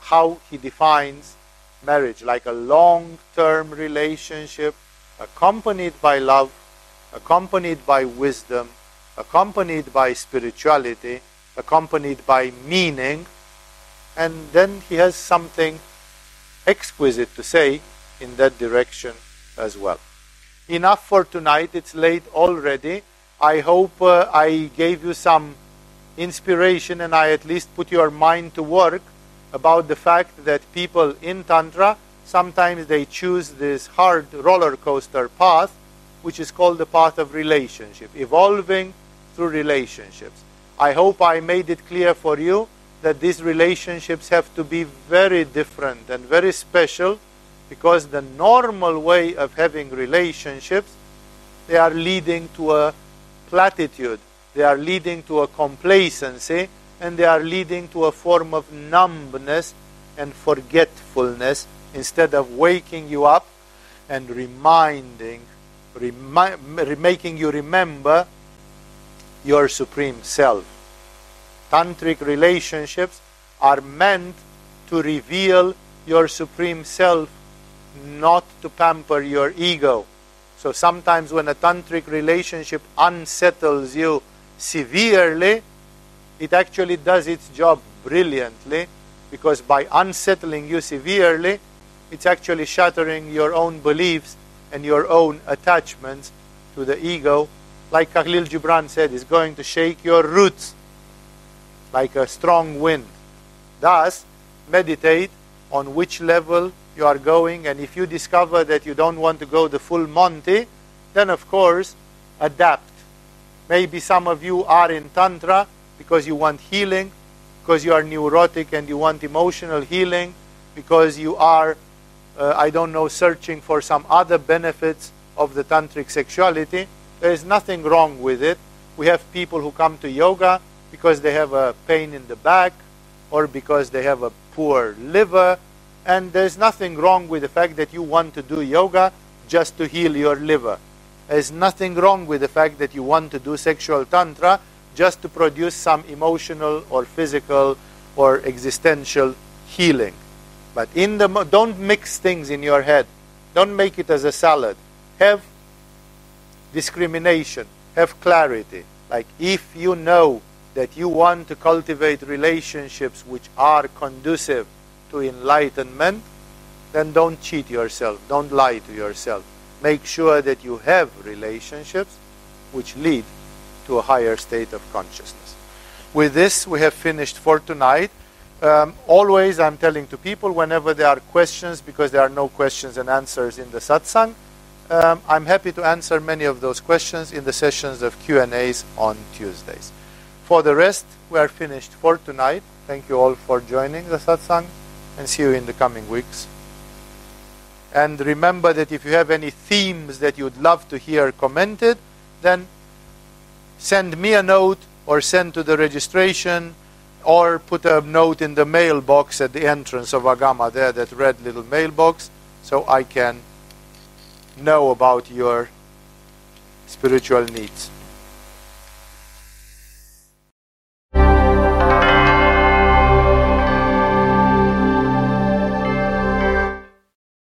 how he defines marriage like a long term relationship accompanied by love, accompanied by wisdom, accompanied by spirituality, accompanied by meaning. And then he has something exquisite to say in that direction as well. Enough for tonight. It's late already. I hope uh, I gave you some inspiration and I at least put your mind to work about the fact that people in Tantra sometimes they choose this hard roller coaster path, which is called the path of relationship, evolving through relationships. I hope I made it clear for you that these relationships have to be very different and very special because the normal way of having relationships they are leading to a platitude, they are leading to a complacency, and they are leading to a form of numbness and forgetfulness instead of waking you up and reminding, remi- making you remember your supreme self. Tantric relationships are meant to reveal your supreme self, not to pamper your ego. So sometimes when a tantric relationship unsettles you severely, it actually does its job brilliantly because by unsettling you severely, it's actually shattering your own beliefs and your own attachments to the ego. Like Khalil Gibran said, it's going to shake your roots like a strong wind. Thus, meditate on which level you are going, and if you discover that you don't want to go the full Monty, then of course adapt. Maybe some of you are in Tantra because you want healing, because you are neurotic and you want emotional healing, because you are, uh, I don't know, searching for some other benefits of the tantric sexuality. There is nothing wrong with it. We have people who come to yoga because they have a pain in the back or because they have a poor liver and there's nothing wrong with the fact that you want to do yoga just to heal your liver. There's nothing wrong with the fact that you want to do sexual tantra just to produce some emotional or physical or existential healing. But in the don't mix things in your head. Don't make it as a salad. Have discrimination. Have clarity. Like if you know that you want to cultivate relationships which are conducive to enlightenment, then don't cheat yourself. Don't lie to yourself. make sure that you have relationships which lead to a higher state of consciousness. With this, we have finished for tonight. Um, always, I'm telling to people whenever there are questions, because there are no questions and answers in the satsang, um, I'm happy to answer many of those questions in the sessions of Q&As on Tuesdays. For the rest, we are finished for tonight. Thank you all for joining the satsang and see you in the coming weeks. And remember that if you have any themes that you'd love to hear commented, then send me a note or send to the registration or put a note in the mailbox at the entrance of Agama there, that red little mailbox, so I can know about your spiritual needs.